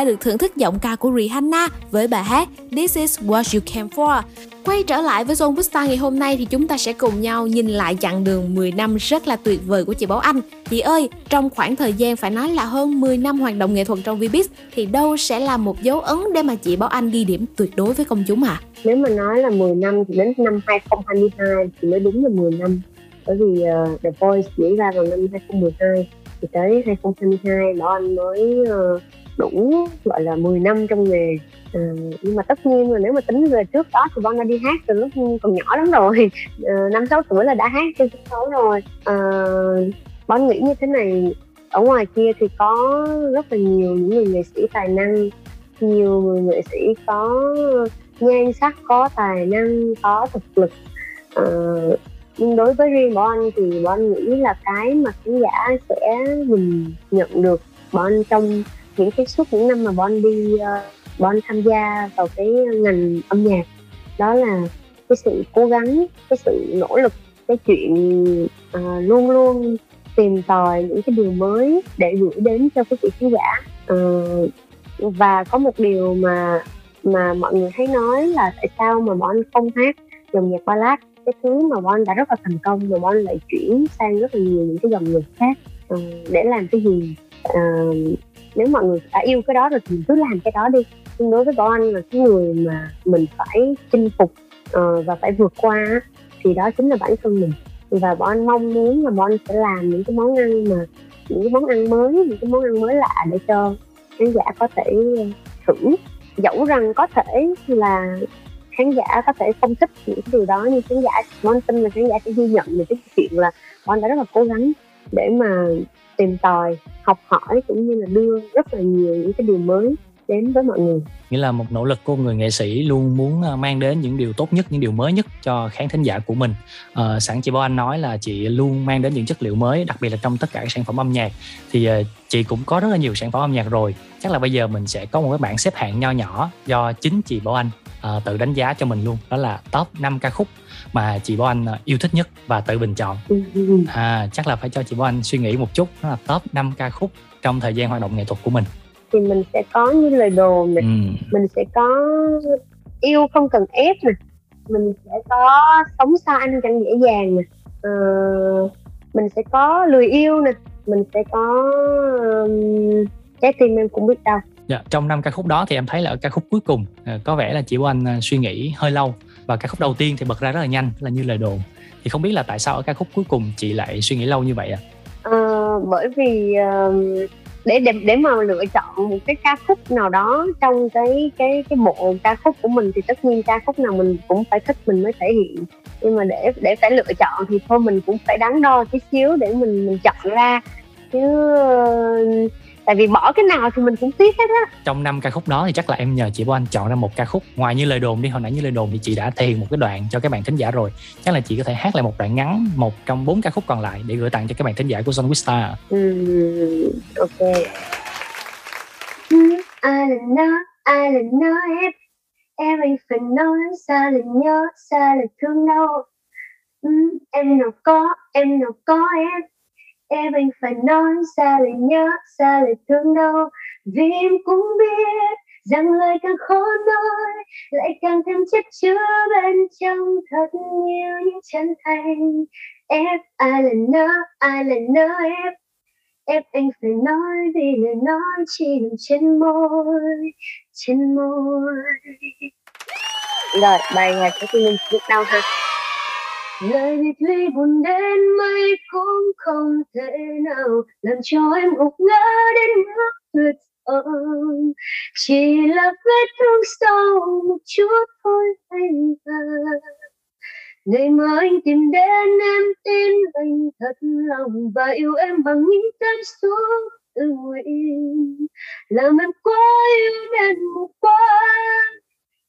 Được thưởng thức giọng ca của Rihanna với bài hát This is what you came for. Quay trở lại với Zone Busta ngày hôm nay thì chúng ta sẽ cùng nhau nhìn lại chặng đường 10 năm rất là tuyệt vời của chị Bảo Anh. Chị ơi, trong khoảng thời gian phải nói là hơn 10 năm hoạt động nghệ thuật trong Vbiz thì đâu sẽ là một dấu ấn để mà chị Bảo Anh ghi điểm tuyệt đối với công chúng à? nếu mà nói là 10 năm thì đến năm 2022 thì mới đúng là 10 năm bởi vì uh, The Voice diễn ra vào năm 2012 thì tới 2022 Bảo Anh mới uh, đủ gọi là 10 năm trong nghề. À, nhưng mà tất nhiên là nếu mà tính về trước đó thì Bon đã đi hát từ lúc còn nhỏ lắm rồi. Năm năm sáu tuổi là đã hát trên sân khấu rồi. Ờ, à, Bon nghĩ như thế này ở ngoài kia thì có rất là nhiều những người nghệ sĩ tài năng nhiều người nghệ sĩ có nhan sắc có tài năng có thực lực. À, nhưng đối với riêng bọn anh thì bọn anh nghĩ là cái mà khán giả sẽ nhìn nhận được bọn anh trong những cái suốt những năm mà Bon đi uh, tham gia vào cái ngành âm nhạc. Đó là cái sự cố gắng cái sự nỗ lực cái chuyện uh, luôn luôn tìm tòi những cái điều mới để gửi đến cho quý vị khán giả. Uh, và có một điều mà mà mọi người thấy nói là tại sao mà bọn không hát dòng nhạc ballad? Cái thứ mà bọn đã rất là thành công mà bọn lại chuyển sang rất là nhiều những cái dòng nhạc khác uh, để làm cái gì? Uh, nếu mọi người đã yêu cái đó rồi thì cứ làm cái đó đi. Nhưng đối với bọn anh là cái người mà mình phải chinh phục uh, và phải vượt qua thì đó chính là bản thân mình. Và bọn anh mong muốn là bọn anh sẽ làm những cái món ăn mà những cái món ăn mới những cái món ăn mới lạ để cho khán giả có thể ờ, thử. Dẫu rằng có thể là khán giả có thể không thích những cái điều đó nhưng khán giả bọn anh tin là khán giả sẽ ghi nhận về cái chuyện là bọn anh đã rất là cố gắng để mà tìm tòi, học hỏi cũng như là đưa rất là nhiều những cái điều mới đến với mọi người. Nghĩa là một nỗ lực của người nghệ sĩ luôn muốn ờ, mang đến những điều tốt nhất những điều mới nhất cho khán thính giả của mình. Ờ, sẵn chị Bảo Anh nói là chị luôn mang đến những chất liệu mới đặc biệt là trong tất cả các sản phẩm âm nhạc. Thì ờ, chị cũng có rất là nhiều sản phẩm âm nhạc rồi. Chắc là bây giờ mình sẽ có một cái bảng xếp hạng nho nhỏ do chính chị Bảo Anh ờ, tự đánh giá cho mình luôn. Đó là top 5 ca khúc mà chị Bảo Anh yêu thích nhất và tự bình chọn. À chắc là phải cho chị Bảo Anh suy nghĩ một chút. Đó là top 5 ca khúc trong thời gian hoạt động nghệ thuật của mình thì mình sẽ có như lời đồn này. Ừ. mình sẽ có yêu không cần ép nè mình sẽ có sống xa anh chẳng dễ dàng nè Ờ, mình sẽ có lười yêu nè mình sẽ có um, trái tim em cũng biết đâu Dạ, trong năm ca khúc đó thì em thấy là ở ca khúc cuối cùng ờ, có vẻ là chị Bảo Anh ờ, suy nghĩ hơi lâu. Và ca khúc đầu tiên thì bật ra rất là nhanh là như lời đồn. Thì không biết là tại sao ở ca khúc cuối cùng chị lại suy nghĩ lâu như vậy ạ? Ờ, bởi vì um, để để để mà lựa chọn một cái ca khúc nào đó trong cái cái cái bộ ca khúc của mình thì tất nhiên ca khúc nào mình cũng phải thích mình mới thể hiện. Nhưng mà để để phải lựa chọn thì thôi mình cũng phải đắn đo tí xíu để mình mình chọn ra. Chứ uh, tại vì bỏ cái nào thì mình cũng tiếc hết á. Trong năm ca khúc đó thì chắc là em nhờ chị Bảo Anh chọn ra một ca khúc. Ngoài như lời đồn đi hồi nãy như lời đồn thì chị đã thể hiện một cái đoạn cho các bạn thính giả rồi. Chắc là chị có thể hát lại một đoạn ngắn một trong bốn ca khúc còn lại để gửi tặng cho các bạn thính giả của Son Star. Ừ, ok. Ai là nó ai là nó em? Em anh phải nói sao là nhớ sao là thương đâu ừ, em nào có em nào có em em anh phải nói xa lời nhớ, xa lời thương đâu vì em cũng biết rằng lời càng khó nói, lại càng thêm chất chứa bên trong thật nhiều những chân thành. Em ai là nỡ ai là nỡ em ép anh phải nói vì lời nói chỉ nằm trên môi trên môi. Rồi, bài nhạc của tụi mình biết đâu ha lời biệt ly buồn đến mấy cũng không thể nào làm cho em gục ngã đến mức tuyệt vọng. Chỉ là vết thương sâu một chút thôi anh à ngày mà anh tìm đến em, tin anh thật lòng và yêu em bằng những cơn xuống tự nguyện. Làm em quá yêu đến một quá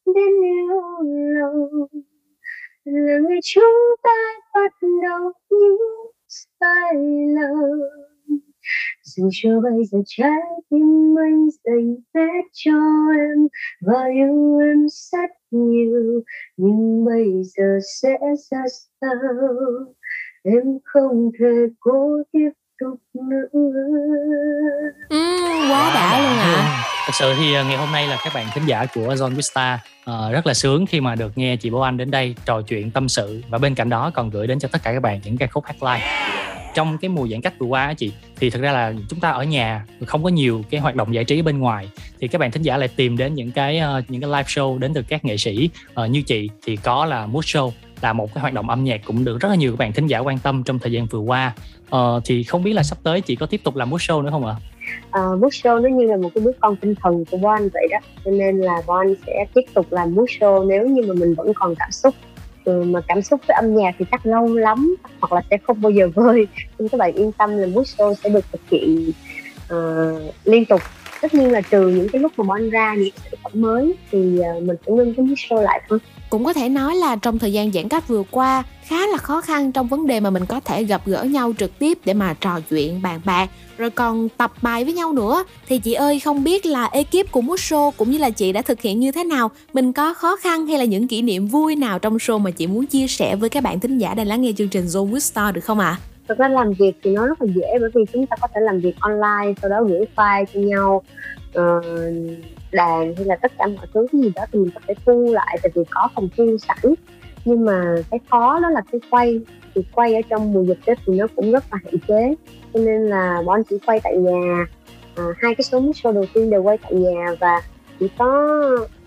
đến yêu lòng là người chúng ta bắt đầu những sai lầm. Dù cho bây giờ trái tim anh dành hết cho em và yêu em rất nhiều nhưng bây giờ sẽ ra sao? Em không thể cố tiếp tục nữa. Ừ, quá đã luôn ạ Thật sự thì ờ, ngày hôm nay là các bạn thính giả của John Vista uh, rất là sướng khi mà được nghe chị Bảo Anh đến đây trò chuyện tâm sự và bên cạnh đó còn gửi đến cho tất cả các bạn những ca khúc hát live. Trong cái mùa giãn cách vừa qua á chị thì thực ra là chúng ta ở nhà không có nhiều cái hoạt động giải trí bên ngoài thì các bạn thính giả lại tìm đến những cái uh, những cái live show đến từ các nghệ sĩ uh, như chị thì có là Mood Show là một cái hoạt động âm nhạc cũng được rất là nhiều các bạn thính giả quan tâm trong thời gian vừa qua. uh, thì không biết là sắp tới chị có tiếp tục làm Mood Show nữa không ạ? Ờ, uh, book Show nó như là một cái đứa con tinh thần của Bon vậy đó. Cho nên là Bon sẽ tiếp tục làm book Show nếu như mà mình vẫn còn cảm xúc. Ừ, mà cảm xúc với âm nhạc thì chắc lâu lắm hoặc là sẽ không bao giờ vơi. Nhưng các bạn yên tâm là book Show sẽ được thực hiện uh, liên tục tất nhiên là trừ những cái lúc mà Bon ra những sản phẩm mới thì ờ, mình sẽ ngưng cái Show lại thôi. Cũng có thể nói là trong thời gian giãn cách vừa qua, khá là khó khăn trong vấn đề mà mình có thể gặp gỡ nhau trực tiếp để mà trò chuyện, bàn bạc, rồi còn tập bài với nhau nữa. Thì chị ơi, không biết là ekip của mút Show cũng như là chị đã thực hiện như thế nào? Mình có khó khăn hay là những kỷ niệm vui nào trong show mà chị muốn chia sẻ với các bạn thính giả đang lắng nghe chương trình Zone with Star được không ạ? Thực ra làm việc thì nó rất là dễ bởi vì chúng ta có thể làm việc online sau đó gửi file cho nhau uh, đàn hay là tất cả mọi thứ cái gì đó thì mình có thể thu lại tại vì có phòng thu sẵn. Nhưng mà cái khó đó là cái quay thì quay ở trong mùa dịch tết thì nó cũng rất là hạn chế. Cho nên là bọn chỉ quay tại nhà à, hai cái số show đầu tiên đều quay tại nhà và chỉ có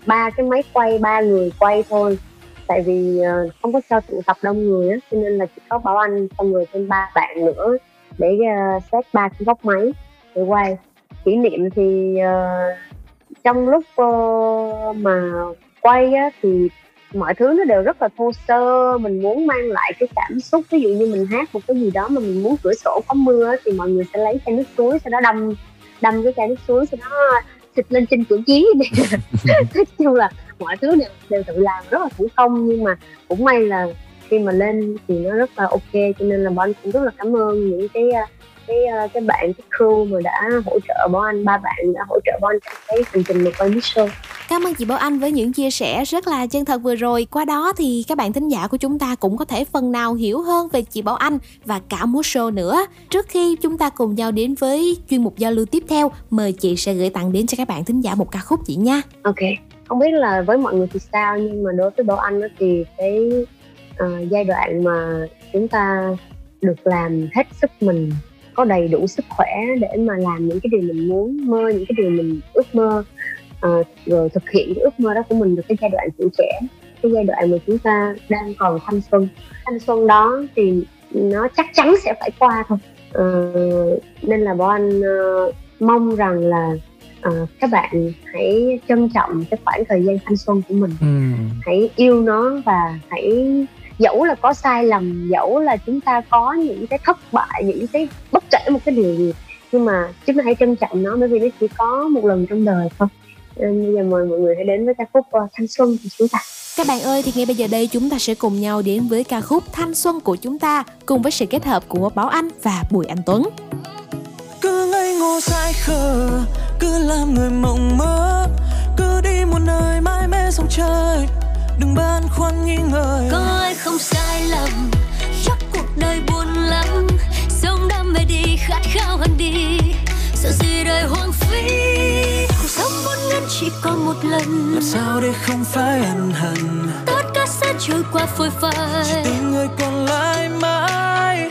ba cái máy quay ba người quay thôi tại vì ờ, không có cho tụ tập đông người á cho nên là chỉ có bảo anh xong rồi thêm ba bạn nữa để uh, ba cái góc máy để quay. Kỷ niệm thì ờ, trong lúc mà quay á thì mọi thứ nó đều rất là thô sơ. Mình muốn mang lại cái cảm xúc ví dụ như mình hát một cái gì đó mà mình muốn cửa sổ có mưa á, thì mọi người sẽ lấy chai nước suối sau đó đâm đâm cái chai nước suối sau đó xịt lên trên cửa chí nói chung là mọi thứ đều, đều tự làm rất là thủ công nhưng mà cũng may là khi mà lên thì nó rất là ok cho nên là bọn anh cũng rất là cảm ơn những cái uh, cái uh, cái bạn cái crew mà đã hỗ trợ bọn anh ba bạn đã hỗ trợ bọn anh trong cái hành trình một quay show Cảm ơn chị Bảo Anh với những chia sẻ rất là chân thật vừa rồi. Qua đó thì các bạn thính giả của chúng ta cũng có thể phần nào hiểu hơn về chị Bảo Anh và cả Mood Show nữa. Trước khi chúng ta cùng nhau đến với chuyên mục giao lưu tiếp theo, mời chị sẽ gửi tặng đến cho các bạn thính giả một ca khúc chị nha. ok không biết là với mọi người thì sao nhưng mà đối với Bảo Anh đó thì cái uh, giai đoạn mà chúng ta được làm hết sức mình có đầy đủ sức khỏe để mà làm những cái điều mình muốn mơ những cái điều mình ước mơ ờ, rồi thực hiện cái ước mơ đó của mình được cái giai đoạn tuổi trẻ cái giai đoạn mà chúng ta đang còn thanh xuân. Thanh xuân đó thì nó chắc chắn sẽ phải qua thôi. Ờ, nên là bọn anh uh, mong rằng là ờ, các bạn hãy trân trọng cái khoảng thời gian thanh xuân của mình. Hãy yêu nó và hãy dẫu là có sai lầm dẫu là chúng ta có những cái thất bại những cái bất kể một cái điều gì nhưng mà chúng ta hãy trân trọng nó bởi vì nó chỉ có một lần trong đời thôi. Nên bây giờ mời mọi người hãy đến với ca khúc ờ, thanh xuân của chúng ta. Các bạn ơi thì ngay bây giờ đây chúng ta sẽ cùng nhau đến với ca khúc Thanh Xuân của chúng ta cùng với sự kết hợp của Bảo Anh và Bùi Anh Tuấn. Cứ ngây ngô dại khờ cứ làm người mộng mơ cứ đi một nơi mãi mê sông trời. Đừng băn khoăn nghi ngờ. Có ai không sai lầm chắc cuộc đời buồn lắm. Sống đam mê đi khát khao hơn đi. Sợ gì đời hoang phí cuộc sống vốn ngắn chỉ còn một lần. Làm sao để không phải ân hận? Tất cả sẽ trôi qua phôi phai. Tình người còn lại mãi.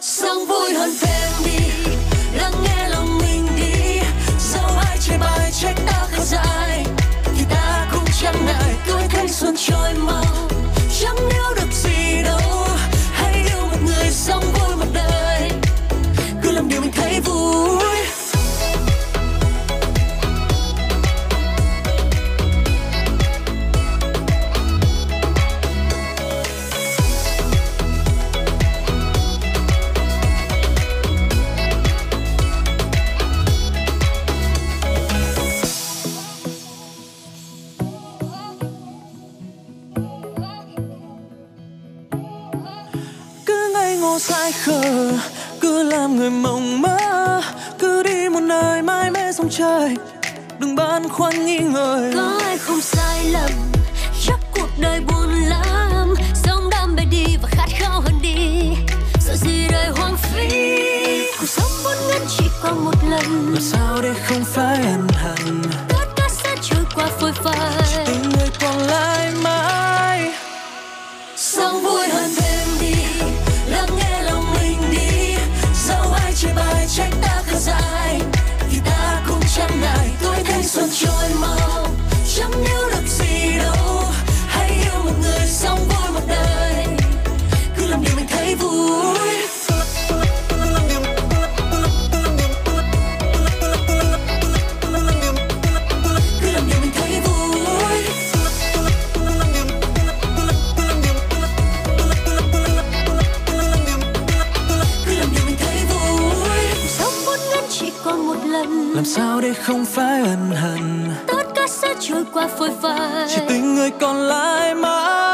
Sống vui hơn thêm đi lắng nghe lòng mình đi. Dẫu ai chê bai trách ta khá dại thì ta cũng chẳng ngại. Tuổi thanh xuân trôi mau, chẳng nếu vô sai khờ cứ làm người mộng mơ cứ đi một nơi mãi mê sông trời. Đừng băn khoăn nghi ngờ. Có ai không sai lầm chắc cuộc đời buồn lắm. Sống đam mê đi và khát khao hơn đi. Sợ gì đời hoang phí cuộc sống vốn ngắn chỉ còn một lần. Làm sao để không phải ân hận? Tất cả sẽ trôi qua phôi phai không phải ân hận. Tất cả sẽ trôi qua phôi phai. Chỉ tình người còn lại mãi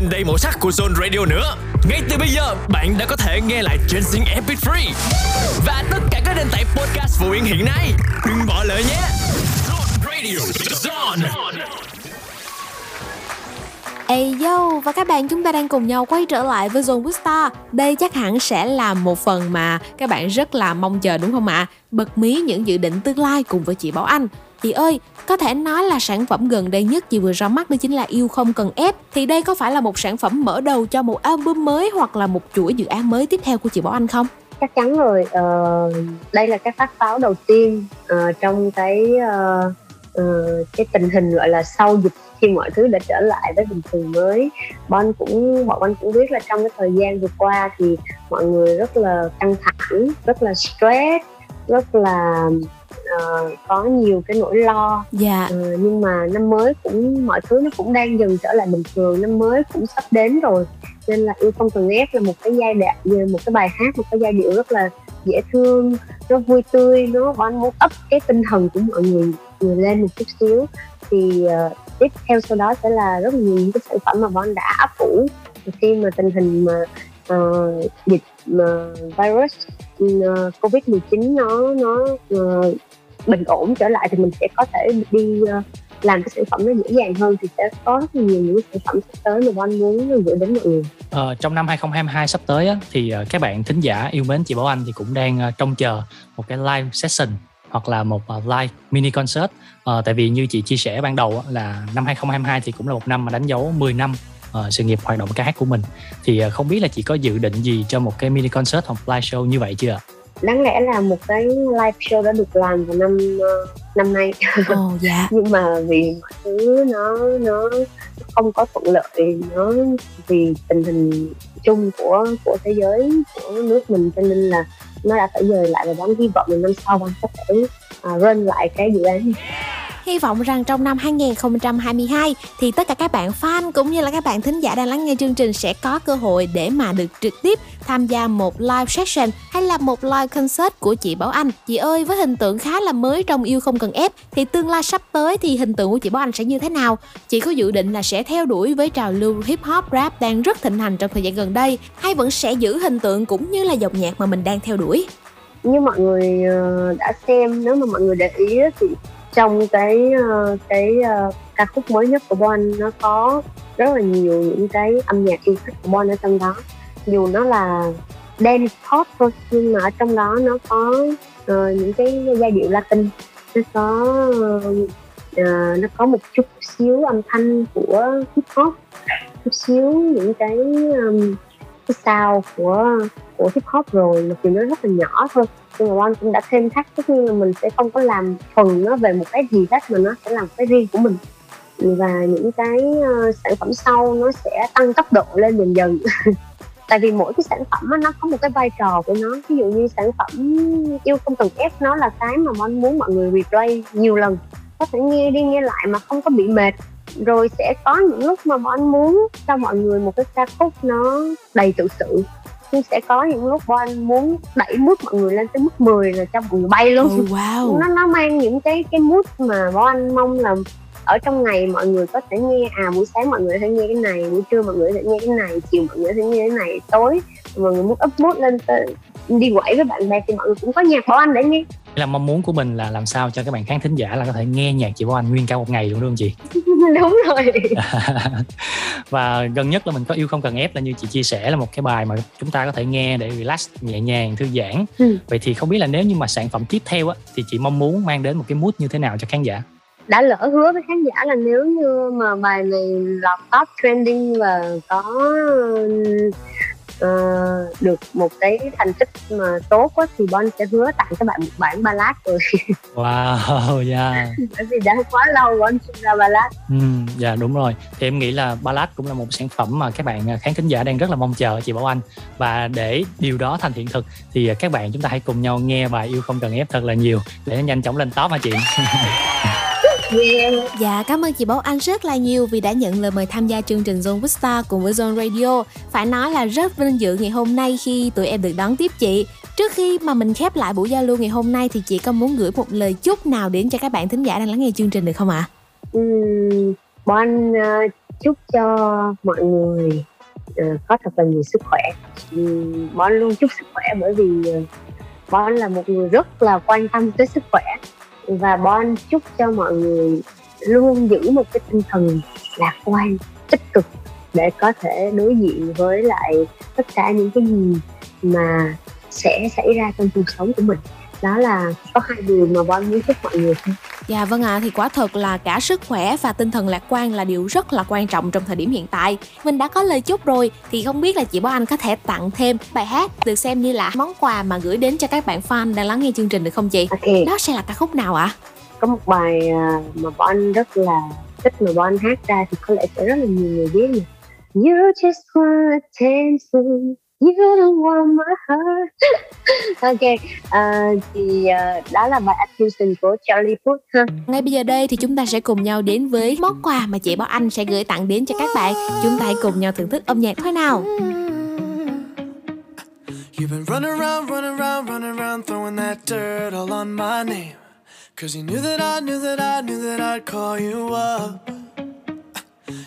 trình đầy màu sắc của Zone Radio nữa. Ngay từ bây giờ, bạn đã có thể nghe lại trên Zing MP3 và tất cả các nền tảng podcast phổ biến hiện nay. Đừng bỏ lỡ nhé. Zone Radio, Zone. Ê yo, và các bạn chúng ta đang cùng nhau quay trở lại với Zone Star. Đây chắc hẳn sẽ là một phần mà các bạn rất là mong chờ đúng không ạ? Bật mí những dự định tương lai cùng với chị Bảo Anh. Chị ơi, có thể nói là sản phẩm gần đây nhất chị vừa ra mắt đó chính là Yêu Không Cần Ép. Thì đây có phải là một sản phẩm mở đầu cho một album mới hoặc là một chuỗi dự án mới tiếp theo của chị Bảo Anh không? chắc chắn rồi uh, đây là cái phát pháo đầu tiên uh, trong cái uh, uh, cái tình hình gọi là sau dịch khi mọi thứ đã trở lại với bình thường mới bon cũng bọn anh cũng biết là trong cái thời gian vừa qua thì mọi người rất là căng thẳng rất là stress rất là ờ, có nhiều cái nỗi lo. Dạ. Ờ, nhưng mà năm mới cũng mọi thứ nó cũng đang dần trở lại bình thường. Năm mới cũng sắp đến rồi. Nên là yêu không cần ép là một cái giai đoạn một cái bài hát một cái giai điệu rất là dễ thương nó vui tươi. Nó bọn muốn ấp cái tinh thần của mọi người, người lên một chút xíu. Thì ờ, tiếp theo sau đó sẽ là rất là nhiều những cái sản phẩm mà bọn đã ấp ủ. Khi mà tình hình mà ờ, dịch mà virus uh, Ừ, ờ, covid 19 nó nó uh, bình ổn trở lại thì mình sẽ có thể đi uh, làm cái sản phẩm nó dễ dàng hơn thì sẽ có rất là nhiều những sản phẩm sắp tới mà anh muốn gửi đến mọi người. Ờ, trong năm 2022 sắp tới á, thì các bạn thính giả yêu mến chị Bảo Anh thì cũng đang trông chờ một cái live session hoặc là một live mini concert. Ờ, tại vì như chị chia sẻ ban đầu á, là năm 2022 thì cũng là một năm mà đánh dấu 10 năm ờ, sự nghiệp hoạt động ca hát của mình thì ờ, không biết là chị có dự định gì cho một cái mini concert hoặc live show như vậy chưa đáng lẽ là một cái live show đã được làm vào năm ờ, năm nay Ồ dạ. nhưng mà vì mọi thứ nó nó không có thuận lợi nó vì tình hình chung của của thế giới của nước mình cho nên là nó đã phải dời lại và đón hy vọng là năm sau bạn có thể uh, run lại cái dự án này. Hy vọng rằng trong năm 2022 thì tất cả các bạn fan cũng như là các bạn thính giả đang lắng nghe chương trình sẽ có cơ hội để mà được trực tiếp tham gia một live session hay là một live concert của chị Bảo Anh. Chị ơi, với hình tượng khá là mới trong Yêu Không Cần Ép thì tương lai sắp tới thì hình tượng của chị Bảo Anh sẽ như thế nào? Chị có dự định là sẽ theo đuổi với trào lưu hip hop rap đang rất thịnh hành trong thời gian gần đây hay vẫn sẽ giữ hình tượng cũng như là dòng nhạc mà mình đang theo đuổi? như mọi người ờ, đã xem nếu mà mọi người để ý thì trong cái ờ, cái ờ, ca khúc mới nhất của Bon nó có rất là nhiều những cái âm nhạc yêu thích của Bon ở trong đó. Dù nó là dance pop thôi nhưng mà ở trong đó nó có uh, những cái giai điệu Latin. Nó có uh, nó có một chút xíu âm thanh của hip hop chút xíu những cái um, cái sound của của hip hop rồi mặc dù nó rất là nhỏ thôi. Nhưng mà Bon cũng đã thêm thắt tất nhiên là mình sẽ không có làm phần nó về một cái gì hết mà nó sẽ làm cái riêng của mình. Và những cái uh, sản phẩm sau nó sẽ tăng tốc độ lên dần dần. Tại vì mỗi cái sản phẩm đó, nó có một cái vai trò của nó. Ví dụ như sản phẩm yêu không cần ép nó là cái mà Bon muốn mọi người replay nhiều lần. Có thể nghe đi nghe lại mà không có bị mệt rồi sẽ có những lúc mà Bon muốn cho mọi người một cái ca khúc nó đầy tự sự. Nhưng sẽ có những lúc Bon muốn đẩy mood mọi người lên tới mức 10 là cho mọi người bay luôn. Oh, wow. nó nó mang những cái cái mood mà Bon mong là ở trong ngày mọi người có thể nghe. À buổi sáng mọi người thể nghe cái này buổi trưa mọi người thể nghe cái này chiều mọi người thể nghe cái này tối mọi người muốn up mood lên tới, đi quẩy với bạn bè thì mọi người cũng có nhạc. Bon để nghe. Là mong muốn của mình là làm sao cho các bạn khán thính giả là có thể nghe nhạc chị Bảo Anh nguyên cả một ngày luôn đúng không chị? Đúng rồi. Và gần nhất là mình có yêu không cần ép là như chị chia sẻ là một cái bài mà chúng ta có thể nghe để relax nhẹ nhàng thư giãn. Ừ. vậy thì không biết là nếu như mà sản phẩm tiếp theo á thì chị mong muốn mang đến một cái mood như thế nào cho khán giả? Đã lỡ hứa với khán giả là nếu như mà bài này lọt top trending và có ờ, được một cái thành tích mà tốt á, thì Bon sẽ hứa tặng các bạn một bản ballad rồi. Wow yeah bởi vì đã quá lâu Bon chưa ra ballad. Ừ, dạ đúng rồi. Thì em nghĩ là ballad cũng là một sản phẩm mà các bạn à, khán thính giả đang rất là mong chờ chị Bảo Anh. Và để điều đó thành hiện thực thì à, các bạn chúng ta hãy cùng nhau nghe bài yêu không cần ép thật là nhiều để nhanh chóng lên top hả chị Dạ cảm ơn chị Bảo Anh rất là nhiều vì đã nhận lời mời tham gia chương trình Zone with Star cùng với Zone Radio. Phải nói là rất vinh dự ngày hôm nay khi tụi em được đón tiếp chị. Trước khi mà mình khép lại buổi giao lưu ngày hôm nay thì chị có muốn gửi một lời chúc nào đến cho các bạn thính giả đang lắng nghe chương trình được không ạ? À? Ừ, Bảo Anh uh, chúc cho mọi người uh, có thật là nhiều sức khỏe ừ, bảo anh luôn chúc sức khỏe bởi vì uh, Bảo Anh là một người rất là quan tâm tới sức khỏe và Bon chúc cho mọi người luôn giữ một cái tinh thần lạc quan, tích cực để có thể đối diện với lại tất cả những cái gì mà sẽ xảy ra trong cuộc sống của mình. Đó là có hai điều mà Bon muốn chúc mọi người thôi. Dạ vâng ạ, thì quả thật là cả sức khỏe và tinh thần lạc quan là điều rất là quan trọng trong thời điểm hiện tại. Mình đã có lời chúc rồi, thì không biết là chị Bảo Anh có thể tặng thêm bài hát được xem như là món quà mà gửi đến cho các bạn fan đang lắng nghe chương trình được không chị? Đó sẽ là ca khúc nào ạ? có một bài à, mà Bon rất là thích mà Bon hát ra thì có lẽ sẽ rất là nhiều người biết nè You just want attention You don't want my heart Ok à, thì à, đó là bài Attention của Charlie Puth ha Ngay bây giờ đây thì chúng ta sẽ cùng nhau đến với món quà mà chị Bảo Anh sẽ gửi tặng đến cho các bạn. Chúng ta hãy cùng nhau thưởng thức âm nhạc thôi nào. You've been running around, running around, running around, throwing that dirt all on my name. Cause you knew that I knew that I knew that I'd call you up.